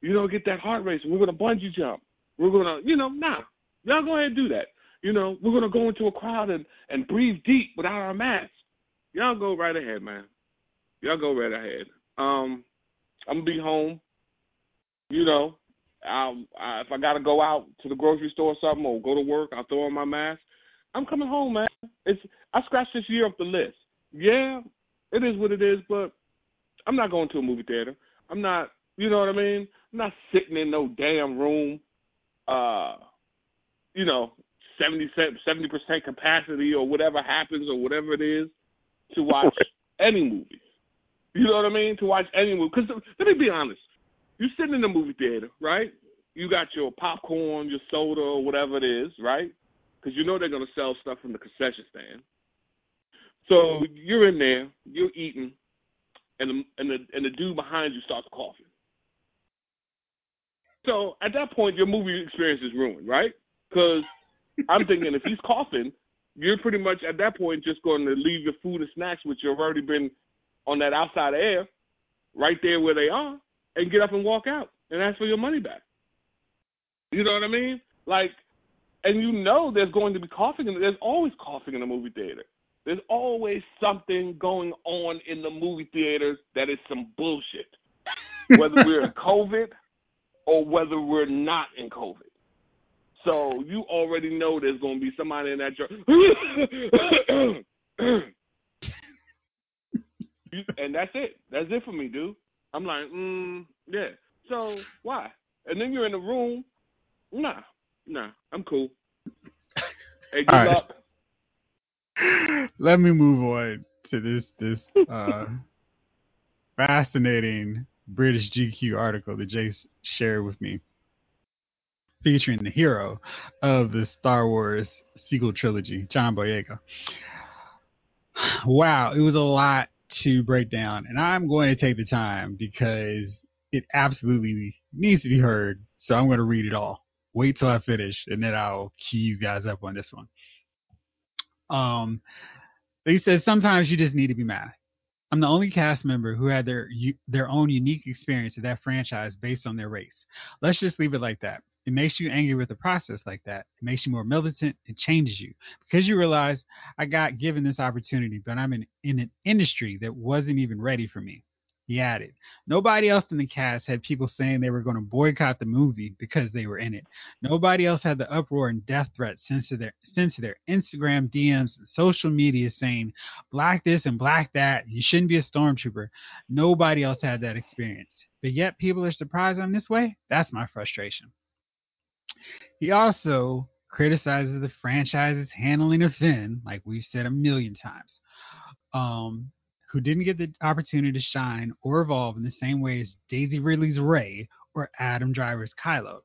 You know, get that heart racing. We're gonna bungee jump. We're gonna, you know, nah. Y'all go ahead and do that. you know, we're gonna go into a crowd and and breathe deep without our masks. Y'all go right ahead, man. Y'all go right ahead. Um, I'm gonna be home. You know, I'll, I, if I gotta go out to the grocery store or something or go to work, I'll throw on my mask. I'm coming home, man. It's I scratched this year off the list. Yeah, it is what it is, but I'm not going to a movie theater. I'm not, you know what I mean? I'm not sitting in no damn room, uh, you know, 70 percent capacity or whatever happens or whatever it is to watch any movie. You know what I mean? To watch any movie. Because let me be honest, you're sitting in the movie theater, right? You got your popcorn, your soda, or whatever it is, right? Because you know they're gonna sell stuff from the concession stand. So you're in there, you're eating, and the and the and the dude behind you starts coughing. So at that point, your movie experience is ruined, right? Because I'm thinking if he's coughing, you're pretty much at that point just going to leave your food and snacks, which you've already been on that outside air, right there where they are, and get up and walk out and ask for your money back. You know what I mean? Like, and you know there's going to be coughing, and there's always coughing in the movie theater. There's always something going on in the movie theaters that is some bullshit. Whether we're in COVID or whether we're not in COVID. So you already know there's going to be somebody in that chair. and that's it. That's it for me, dude. I'm like, mm, yeah. So why? And then you're in the room. Nah, nah. I'm cool. Hey, good luck. Let me move on to this this uh, fascinating British GQ article that Jace shared with me, featuring the hero of the Star Wars sequel trilogy, John Boyega. Wow, it was a lot to break down, and I'm going to take the time because it absolutely needs to be heard. So I'm going to read it all. Wait till I finish, and then I'll key you guys up on this one. Um, he says sometimes you just need to be mad. I'm the only cast member who had their their own unique experience of that franchise based on their race. Let's just leave it like that. It makes you angry with the process like that. It makes you more militant. It changes you because you realize I got given this opportunity, but I'm in, in an industry that wasn't even ready for me. He added, Nobody else in the cast had people saying they were going to boycott the movie because they were in it. Nobody else had the uproar and death threats sent to their sent to their Instagram DMs and social media saying black this and black that. You shouldn't be a stormtrooper. Nobody else had that experience. But yet people are surprised I'm this way? That's my frustration. He also criticizes the franchise's handling of Finn, like we've said a million times. Um, who didn't get the opportunity to shine or evolve in the same way as Daisy Ridley's Rey or Adam Driver's Kylo.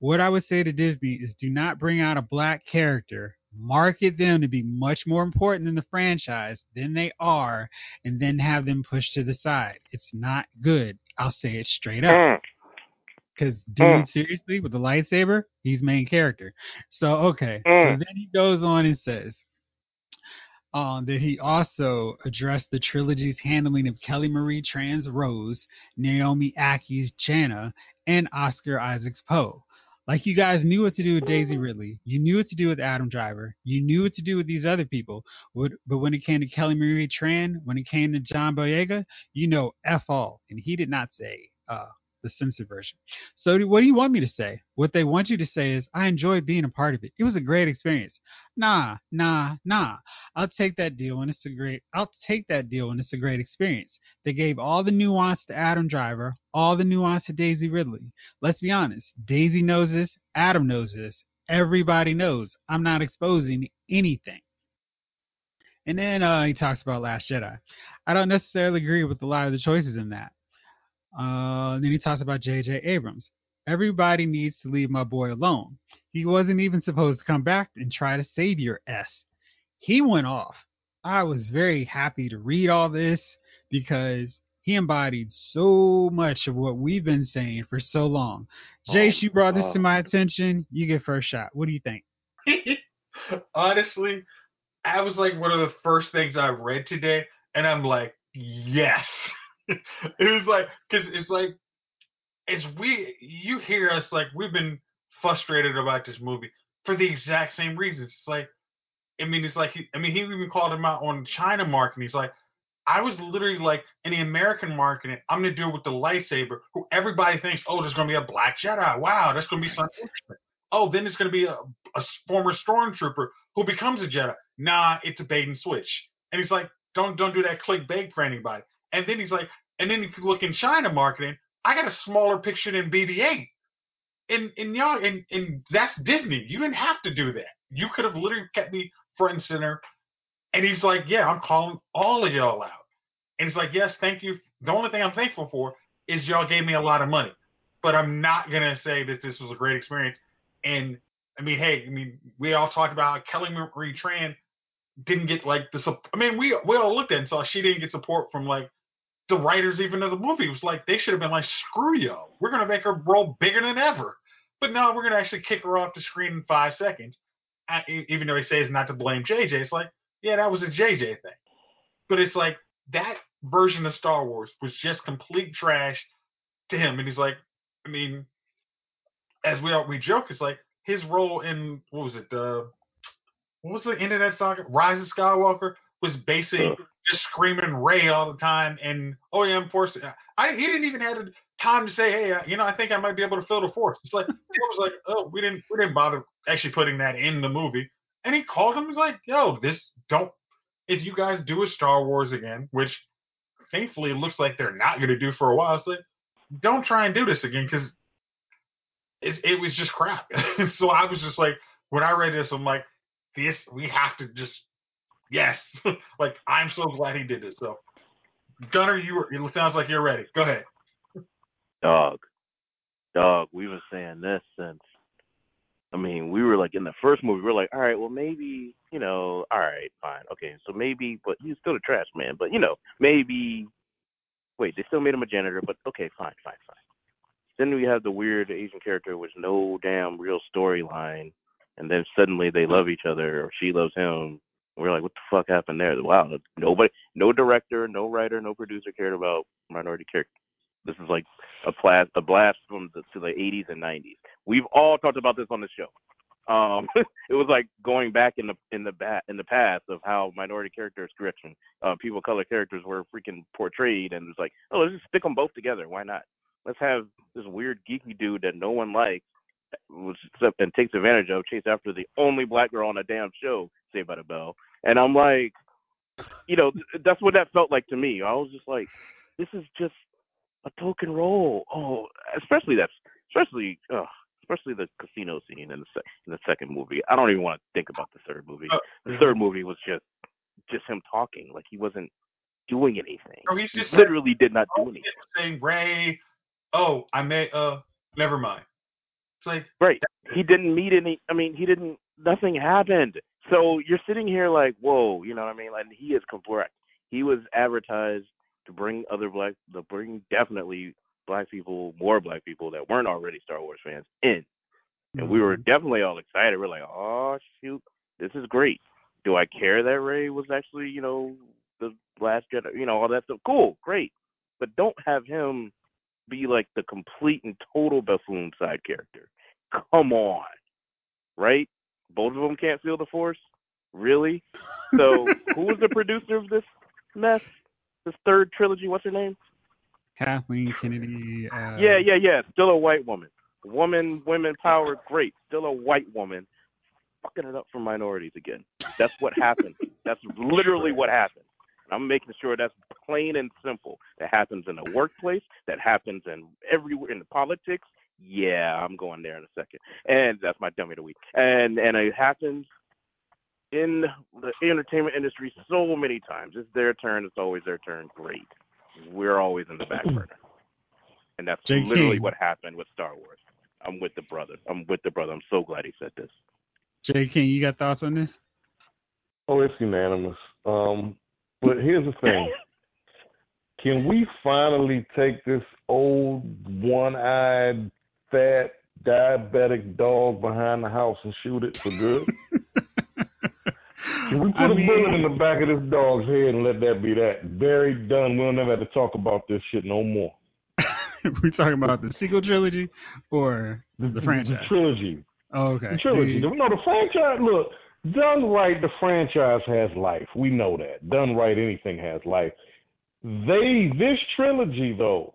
What I would say to Disney is do not bring out a black character, market them to be much more important in the franchise than they are, and then have them pushed to the side. It's not good. I'll say it straight up. Because dude, seriously, with the lightsaber, he's main character. So okay. So then he goes on and says, um, that he also addressed the trilogy's handling of Kelly Marie Tran's Rose, Naomi Ackie's Jannah, and Oscar Isaac's Poe. Like you guys knew what to do with Daisy Ridley, you knew what to do with Adam Driver, you knew what to do with these other people. But when it came to Kelly Marie Tran, when it came to John Boyega, you know f all, and he did not say uh, the censored version. So what do you want me to say? What they want you to say is, I enjoyed being a part of it. It was a great experience. Nah, nah, nah. I'll take that deal and it's a great. I'll take that deal and it's a great experience. They gave all the nuance to Adam Driver, all the nuance to Daisy Ridley. Let's be honest. Daisy knows this. Adam knows this. Everybody knows. I'm not exposing anything. And then uh, he talks about Last Jedi. I don't necessarily agree with a lot of the choices in that. Uh, then he talks about J.J. Abrams. Everybody needs to leave my boy alone. He wasn't even supposed to come back and try to save your S. He went off. I was very happy to read all this because he embodied so much of what we've been saying for so long. Jace, you brought this to my attention. You get first shot. What do you think? Honestly, I was like one of the first things I read today, and I'm like, yes. it was like because it's like it's we you hear us like we've been frustrated about this movie for the exact same reasons. It's like, I mean, it's like, he, I mean, he even called him out on China marketing. He's like, I was literally like, in the American marketing, I'm gonna do it with the lightsaber, who everybody thinks, oh, there's gonna be a black Jedi. Wow, that's gonna be something interesting. Oh, then it's gonna be a, a former stormtrooper who becomes a Jedi. Nah, it's a bait and switch. And he's like, don't don't do that clickbait for anybody. And then he's like, and then if you look in China marketing, I got a smaller picture than BB-8. And and y'all and, and that's Disney. You didn't have to do that. You could have literally kept me front and center. And he's like, yeah, I'm calling all of y'all out. And he's like, yes, thank you. The only thing I'm thankful for is y'all gave me a lot of money. But I'm not gonna say that this was a great experience. And I mean, hey, I mean, we all talked about Kelly Marie Tran didn't get like the support. I mean, we we all looked at and saw she didn't get support from like the writers even of the movie. Was like they should have been like, screw you, we're gonna make her role bigger than ever. But no, we're gonna actually kick her off the screen in five seconds. Even though he says not to blame JJ, it's like, yeah, that was a JJ thing. But it's like that version of Star Wars was just complete trash to him, and he's like, I mean, as we all we joke, it's like his role in what was it? Uh, what was the end of that saga? Rise of Skywalker was basically. Just screaming Rey all the time, and oh yeah, I'm forced. I he didn't even have time to say, hey, uh, you know, I think I might be able to feel the force. It's like it was like, oh, we didn't we didn't bother actually putting that in the movie, and he called him. He's like, yo, this don't. If you guys do a Star Wars again, which thankfully looks like they're not going to do for a while, it's like, don't try and do this again because it, it was just crap. so I was just like, when I read this, I'm like, this we have to just yes. like I'm so glad he did this. So Gunner, you were, it sounds like you're ready. Go ahead. Dog, dog. We were saying this since. I mean, we were like in the first movie. We are like, all right, well, maybe you know, all right, fine, okay, so maybe, but he's still a trash man. But you know, maybe. Wait, they still made him a janitor, but okay, fine, fine, fine. Then we have the weird Asian character with no damn real storyline and then suddenly they love each other or she loves him. We're like, what the fuck happened there? Wow, nobody, no director, no writer, no producer cared about minority characters. This is like a blast, a blast from the, to the 80s and 90s. We've all talked about this on the show. Um, it was like going back in the in the bat in the past of how minority characters, correction, uh, people of color characters were freaking portrayed, and it's like, oh, let's just stick them both together. Why not? Let's have this weird geeky dude that no one likes was and takes advantage of, chase after the only black girl on a damn show, Saved by the Bell. And I'm like, you know, that's what that felt like to me. I was just like, this is just a token role. Oh, especially that's especially uh, especially the casino scene in the se- in the second movie. I don't even want to think about the third movie. Uh, the third movie was just just him talking, like he wasn't doing anything. Oh, he's just he literally did not do anything. Saying Rey, oh, I may uh, never mind. Like right. He didn't meet any. I mean, he didn't. Nothing happened. So you're sitting here like, whoa, you know what I mean? And he is correct. He was advertised to bring other black, to bring definitely black people, more black people that weren't already Star Wars fans in. And we were mm-hmm. definitely all excited. We're like, oh shoot, this is great. Do I care that Rey was actually, you know, the last Jedi, you know, all that stuff? Cool, great. But don't have him be like the complete and total buffoon side character. Come on, right? Both of them can't feel the force, really. So who was the producer of this mess? This third trilogy? What's her name? Kathleen Kennedy. Uh... Yeah, yeah, yeah. Still a white woman. Woman, women power, great. Still a white woman. Fucking it up for minorities again. That's what happened. That's literally what happened. I'm making sure that's plain and simple. That happens in the workplace. That happens in everywhere in the politics. Yeah, I'm going there in a second. And that's my dummy of the week. And and it happens in the entertainment industry so many times. It's their turn. It's always their turn. Great. We're always in the back burner. And that's J. literally what happened with Star Wars. I'm with the brother. I'm with the brother. I'm so glad he said this. Jay King, you got thoughts on this? Oh, it's unanimous. Um, but here's the thing. Can we finally take this old one eyed fat diabetic dog behind the house and shoot it for good? Can we put I a mean, bullet in the back of this dog's head and let that be that? Very done. We'll never have to talk about this shit no more. we talking about the sequel trilogy or the, the franchise? The trilogy. Oh, okay. The trilogy. The, no, the franchise. Look, done right, the franchise has life. We know that. Done right, anything has life. They this trilogy though.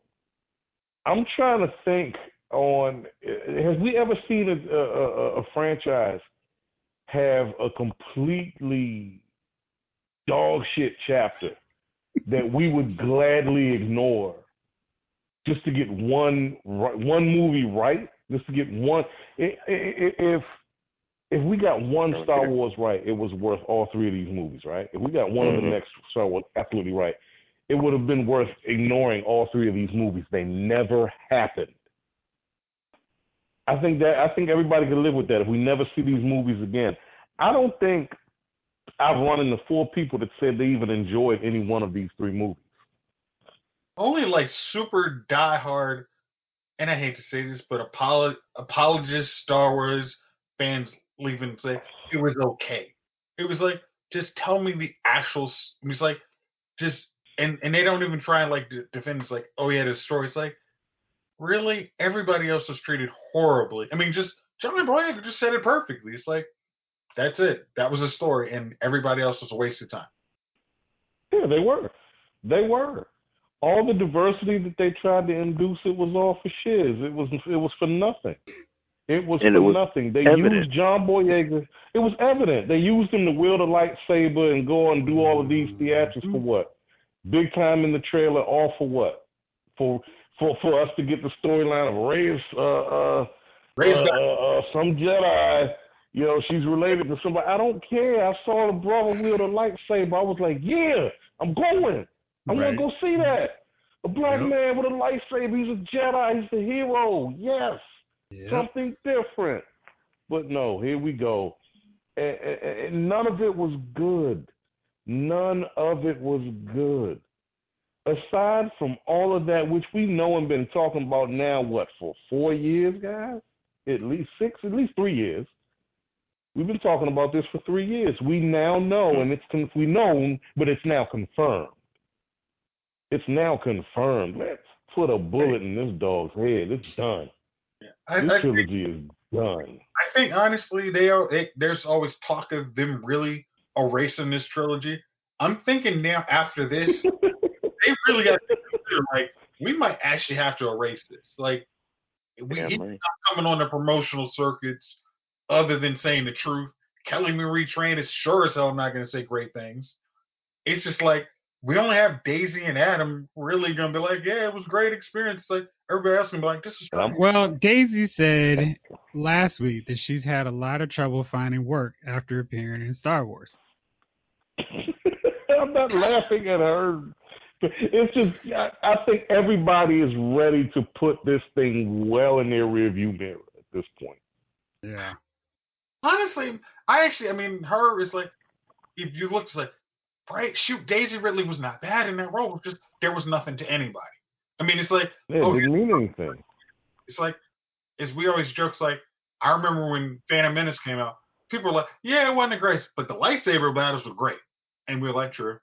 I'm trying to think on. Has we ever seen a, a, a franchise have a completely dog shit chapter that we would gladly ignore just to get one one movie right, just to get one. If if we got one Star Wars right, it was worth all three of these movies, right? If we got one mm-hmm. of the mm-hmm. next Star Wars absolutely right, it would have been worth ignoring all three of these movies. They never happened. I think that I think everybody can live with that if we never see these movies again. I don't think I've run into four people that said they even enjoyed any one of these three movies. Only like super diehard, and I hate to say this, but apolog- apologist Star Wars fans leave and say it was okay. It was like just tell me the actual. It's like just and and they don't even try and like defend. It's like oh yeah, the story. It's like really everybody else was treated horribly. I mean, just John Boyega just said it perfectly. It's like that's it. That was a story, and everybody else was a waste of time. Yeah, they were. They were. All the diversity that they tried to induce, it was all for shiz. It was it was for nothing. It was and for it was nothing. They evident. used John Boyega. It was evident. They used him to wield a lightsaber and go and do all of these theatrics for what? Big time in the trailer, all for what? For for for us to get the storyline of Rey's uh uh, Rey's uh, uh, uh, some Jedi. You know, she's related to somebody. I don't care. I saw the brother wield a lightsaber. I was like, yeah, I'm going. I right. want to go see that. A black yep. man with a lightsaber. He's a Jedi. He's a hero. Yes. Yep. Something different. But no, here we go. And, and, and none of it was good. None of it was good. Aside from all of that, which we know and been talking about now, what, for four years, guys? At least six, at least three years. We've been talking about this for three years. We now know, and it's we known, but it's now confirmed. It's now confirmed. Let's put a bullet in this dog's head. It's done. Yeah. I, this I trilogy think, is done. I think honestly, they are. They, there's always talk of them really erasing this trilogy. I'm thinking now after this, they really got to consider like we might actually have to erase this. Like we yeah, not coming on the promotional circuits other than saying the truth. Kelly Marie Tran is sure as hell not going to say great things. It's just like we only have Daisy and Adam really going to be like, yeah, it was a great experience. Like everybody else can be like, this is. Fun. Well, Daisy said last week that she's had a lot of trouble finding work after appearing in Star Wars. I'm not laughing at her. It's just I, I think everybody is ready to put this thing well in their rearview mirror at this point. Yeah. Honestly, I actually, I mean, her is like, if you look, it's like, right, shoot, Daisy Ridley was not bad in that role. just there was nothing to anybody. I mean, it's like, yeah, oh, it didn't mean anything. It's like, as we always joke, like, I remember when Phantom Menace came out, people were like, yeah, it wasn't great, but the lightsaber battles were great and we were like true.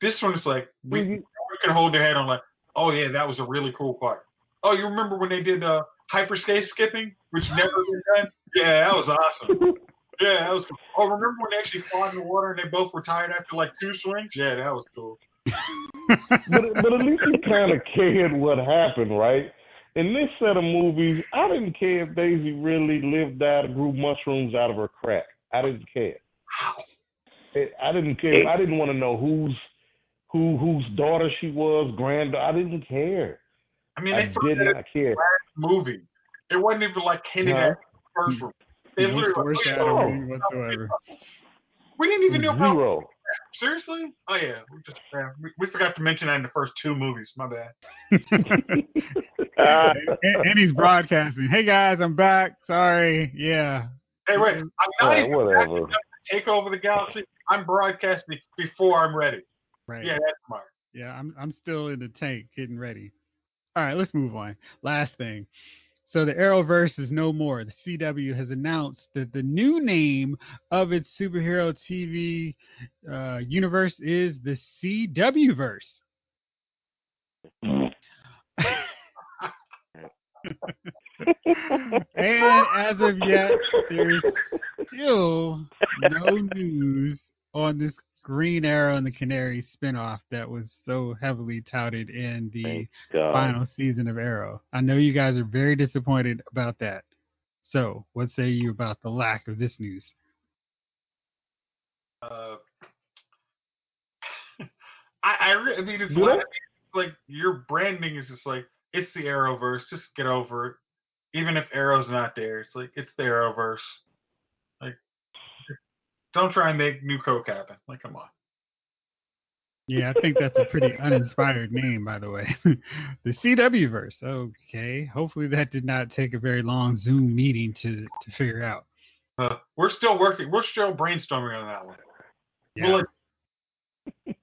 This one is like we, mm-hmm. we can hold their head on like, oh yeah, that was a really cool part. Oh, you remember when they did uh, hyperspace skipping, which never been done? Yeah, that was awesome. yeah, that was cool. Oh, remember when they actually fought in the water and they both were tired after like two swings? Yeah, that was cool. but but at least you kind of cared what happened, right? In this set of movies, I didn't care if Daisy really lived out or grew mushrooms out of her crack. I didn't care. I didn't care. I didn't want to know whose who whose daughter she was, granddaughter. I didn't care. I mean, I did not care. Movie. It wasn't even like hinting huh? at first one. They no literally foreshadowing like, oh, whatsoever. We didn't even know Zero. About Seriously? Oh yeah, we just we, we, forgot to mention that in the first two movies. My bad. uh, and, and, he's broadcasting. Hey guys, I'm back. Sorry. Yeah. Hey, wait. I'm not uh, even whatever. take over the galaxy. I'm broadcasting before I'm ready. Right. Yeah, that's smart. Yeah, I'm I'm still in the tank getting ready. All right, let's move on. Last thing. So the Arrowverse is no more. The CW has announced that the new name of its superhero TV uh, universe is the CW Verse. and as of yet, there's still no news on this Green Arrow and the Canary spinoff that was so heavily touted in the final season of Arrow. I know you guys are very disappointed about that. So, what say you about the lack of this news? Uh, I, I, I mean, it's like, like your branding is just like it's the Arrowverse. Just get over it. Even if Arrow's not there, it's like it's the Arrowverse. Don't try and make new Coke happen. Like, come on. Yeah, I think that's a pretty uninspired name, by the way. the CW verse. Okay. Hopefully that did not take a very long Zoom meeting to to figure out. Uh, we're still working. We're still brainstorming on that one. Yeah. We'll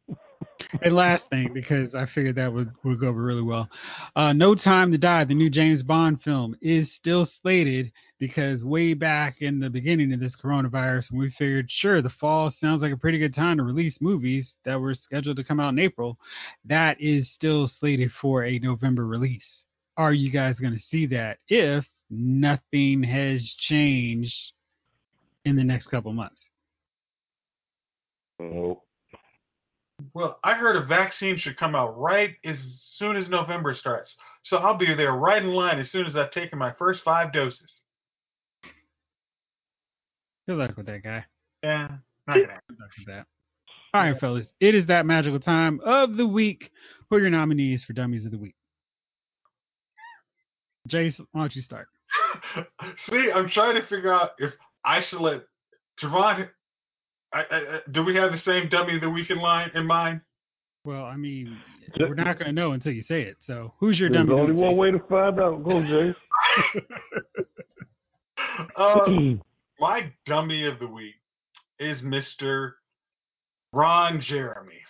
and last thing, because I figured that would, would go over really well. Uh, no Time to Die, the new James Bond film, is still slated because way back in the beginning of this coronavirus, we figured, sure, the fall sounds like a pretty good time to release movies that were scheduled to come out in April. That is still slated for a November release. Are you guys going to see that if nothing has changed in the next couple months? Nope. Well, I heard a vaccine should come out right as soon as November starts. So I'll be there right in line as soon as I've taken my first five doses. Good luck with that guy. Yeah, not gonna happen. Good luck with that. All right, fellas. It is that magical time of the week. Who are your nominees for Dummies of the Week? Jace, why don't you start? See, I'm trying to figure out if I should let Javon I, I, do we have the same dummy of the week in line in mind? Well, I mean, we're not going to know until you say it. So, who's your There's dummy? There's only one way to find out. Go, Jay. uh, my dummy of the week is Mr. Ron Jeremy.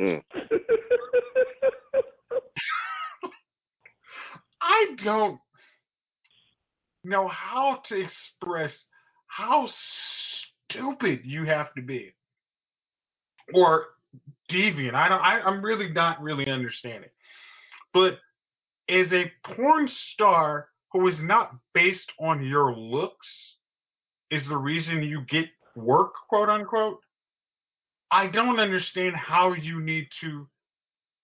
Mm. I don't know how to express how stupid you have to be or deviant. I don't. I, I'm really not really understanding. But as a porn star who is not based on your looks, is the reason you get work, quote unquote. I don't understand how you need to,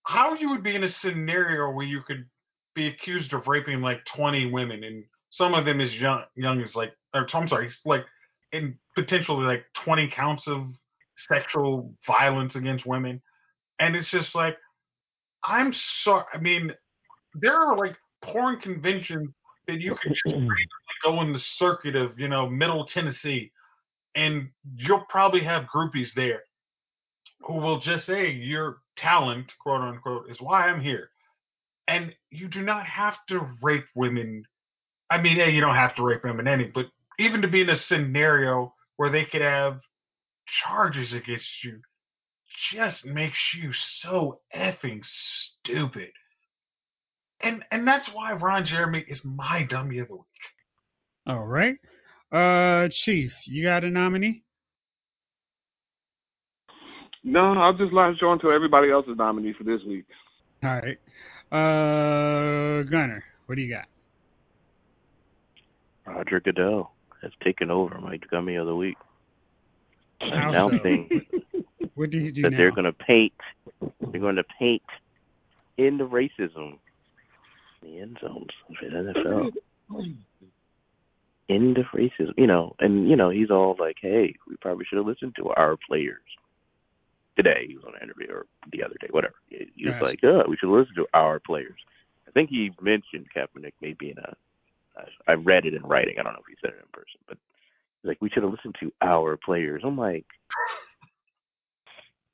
how you would be in a scenario where you could be accused of raping like 20 women and some of them as young, young as like, or I'm sorry, like and potentially like 20 counts of sexual violence against women. And it's just like, I'm sorry. I mean, there are like porn conventions that you can just go in the circuit of, you know, middle Tennessee, and you'll probably have groupies there who will just say, Your talent, quote unquote, is why I'm here. And you do not have to rape women. I mean, yeah, you don't have to rape women any, but even to be in a scenario where they could have charges against you just makes you so effing stupid. And and that's why Ron Jeremy is my dummy of the week. All right. Uh Chief, you got a nominee? No, I'll just latch on to everybody else's nominee for this week. All right. Uh Gunner, what do you got? Roger Goodell has taken over my dummy of the week. How announcing so? what do you do that now? they're going to paint, they're going to paint in the racism the end zones of the NFL. End of racism, you know, and you know he's all like, "Hey, we probably should have listened to our players." Today he was on an interview, or the other day, whatever. He, was Right. like, "Oh, we should listen to our players." I think he mentioned Kaepernick maybe in a. I read it in writing. I don't know if he said it in person, but like, "We should have listened to our players." I'm like,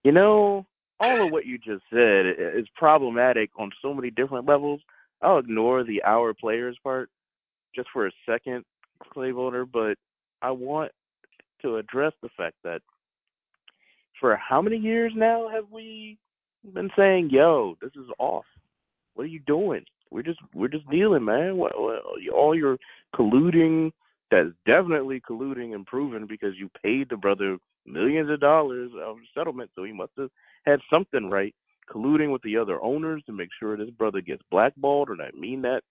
you know, all of what you just said is problematic on so many different levels. I'll ignore the our players part just for a second, slave owner, but I want to address the fact that for how many years now have we been saying, "Yo, this is off. What are you doing? We're just we're just dealing, man. What, what, all your colluding that's definitely colluding and proven because you paid the brother millions of dollars of settlement, so he must have had something right. Colluding with the other owners to make sure this brother gets blackballed, and I mean that.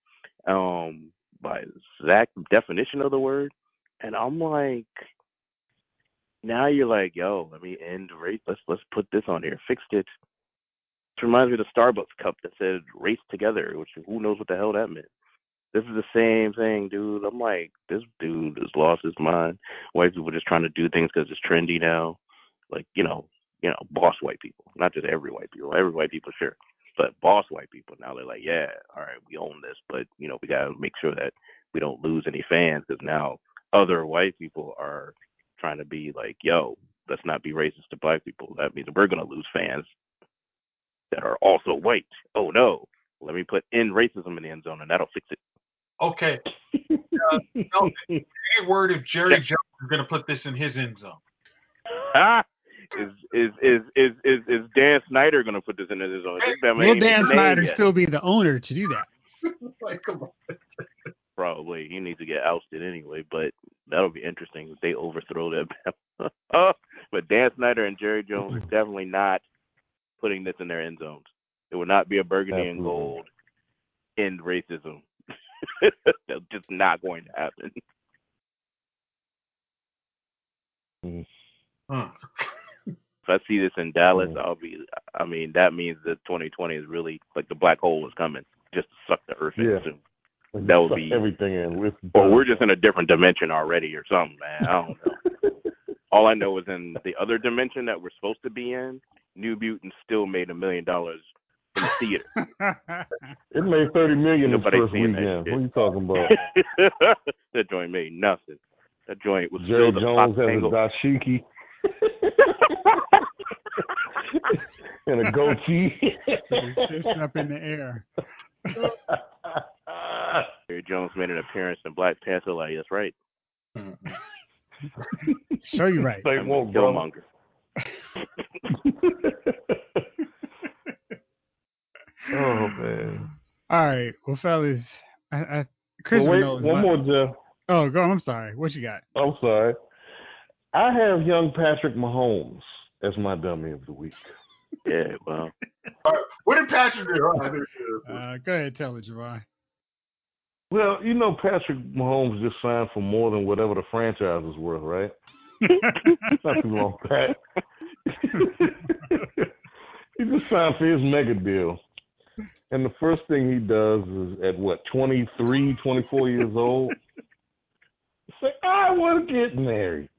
Um, by exact definition of the word, and I'm like, now you're like, yo, let me end race. Let's let's put this on here. Fixed it. Reminds me of the Starbucks cup that said "race together," which who knows what the hell that meant. This is the same thing, dude. I'm like, this dude has lost his mind. White people just trying to do things because it's trendy now. Like, you know, you know, boss white people, not just every white people. Every white people, sure, but boss white people. Now they're like, yeah, all right, we own this, but you know, we gotta make sure that we don't lose any fans because now other white people are trying to be like, yo, let's not be racist to black people. That means we're gonna lose fans that are also white. Oh no, let me put in racism in the end zone and that'll fix it. Okay. Uh, no, any word if Jerry Jones is going to put this in his end zone? Ah, is is is is is, is Dan Snyder going to put this in his zone? Will Dan Snyder yet. still be the owner to do that? like, come on. Probably he needs to get ousted anyway, but that'll be interesting if they overthrow that. but Dan Snyder and Jerry Jones are definitely not putting this in their end zones. It will not be a burgundy Absolutely. and gold end racism. That's just not going to happen. Mm. if I see this in Dallas, mm. I'll be. I mean, that means that 2020 is really like the black hole is coming just to suck the earth yeah. in soon. That would be everything in. With or we're just in a different dimension already, or something, man. I don't know. All I know is in the other dimension that we're supposed to be in, New Mutants still made a million dollars in the theater. it made thirty million the first weekend. What are you talking about? that joint made nothing. That joint was Jerry still Jones has a dashiki and a goatee. just up in the air. Jerry Jones made an appearance in Black Panther. Like that's right. Show you're right. They won't, Killmonger. Oh man. All right. Well, fellas, I, I Chris well, wait, knows one more, Jeff. Oh, go on. I'm sorry. What you got? I'm sorry. I have young Patrick Mahomes as my dummy of the week. Yeah, well. what did Patrick do? Uh, go ahead, tell it, Javon. Well, you know, Patrick Mahomes just signed for more than whatever the franchise is worth, right? Not too long back. he just signed for his mega deal. And the first thing he does is at what, 23, 24 years old? Say, I want to get married.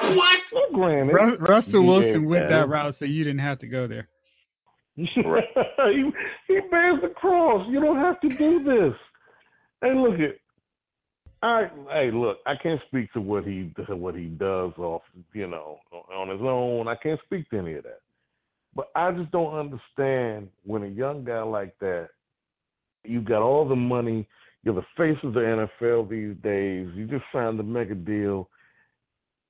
What? Well, granted, Ru- Russell Wilson went that route, so you didn't have to go there. he, he bears the cross. You don't have to do this. Hey, look at. I hey look, I can't speak to what he what he does off you know on his own. I can't speak to any of that. But I just don't understand when a young guy like that, you got all the money, you're the face of the NFL these days, you just signed the mega deal.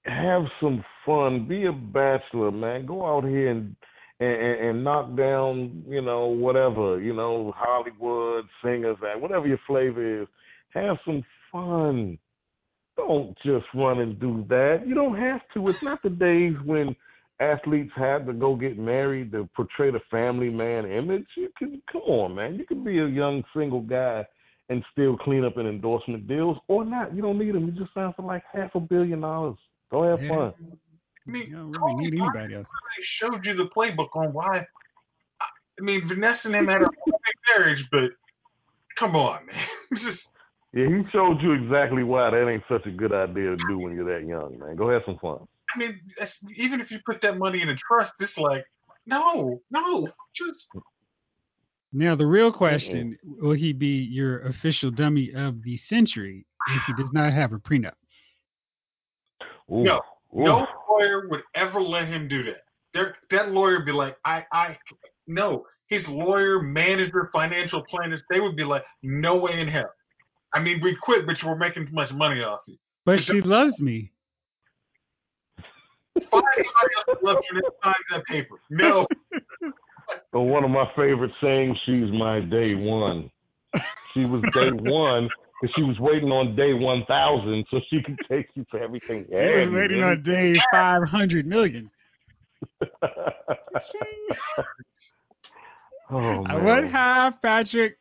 Have some fun. Be a bachelor, man. Go out here and and, and knock down, you know, whatever, you know, Hollywood singers, whatever your flavor is. Have some fun. Don't just run and do that. You don't have to. It's not the days when athletes had to go get married to portray the family man image. You can come on, man. You can be a young single guy and still clean up in endorsement deals or not. You don't need them. You just sign for like half a billion dollars. Go have yeah. fun. I mean, you don't really need anybody else. I showed you the playbook on why. I mean, Vanessa and him had a perfect marriage, but come on, man. just yeah, he showed you exactly why that ain't such a good idea to do when you're that young, man. Go have some fun. I mean, even if you put that money in a trust, it's like, no, no, just. Now the real question: Will he be your official dummy of the century if he does not have a prenup? Ooh. No, Ooh. no lawyer would ever let him do that. There, that lawyer would be like, I, I, no. His lawyer, manager, financial planners, they would be like, no way in hell. I mean, we quit, but we're making too much money off you. But she loves me. Find somebody else you sign that paper. No. But one of my favorite sayings, she's my day one. She was day one because she was waiting on day 1,000 so she could take you for everything. She was waiting on day 500 million. oh, man. I would have, Patrick.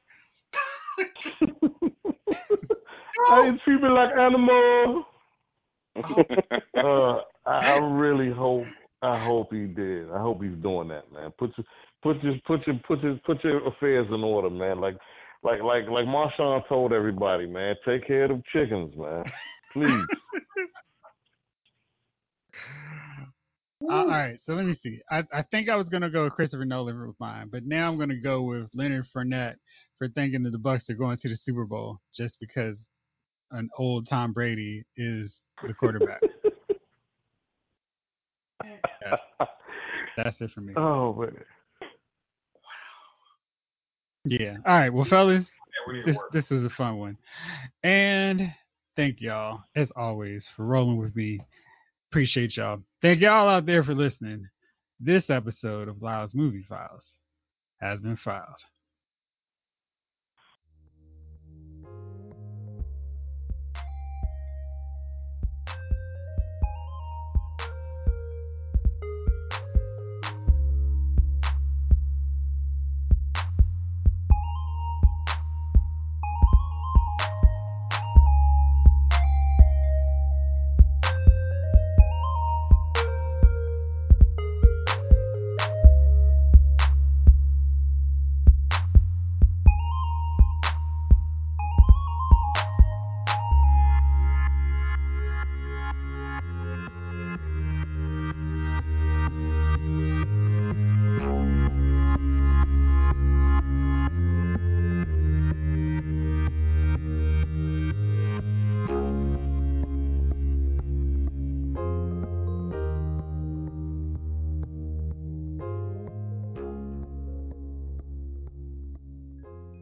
I didn't treat me like animal. uh, I, I really hope I hope he did. I hope he's doing that, man. Put your put your put your put your put your affairs in order, man. Like like like like Marshawn told everybody, man. Take care of them chickens, man. Please. Uh, all right, so let me see. I, I think I was gonna go with Christopher Nolan with mine, but now I'm gonna go with Leonard Fournette for thinking that the Bucs are going to the Super Bowl just because an old Tom Brady is the quarterback. yeah. That's it for me. Oh man. Yeah. All right. Well, fellas, Yeah, this this was a fun one, and thank y'all as always for rolling with me. Appreciate y'all. Thank y'all out there for listening. This episode of Lyle's Movie Files has been filed.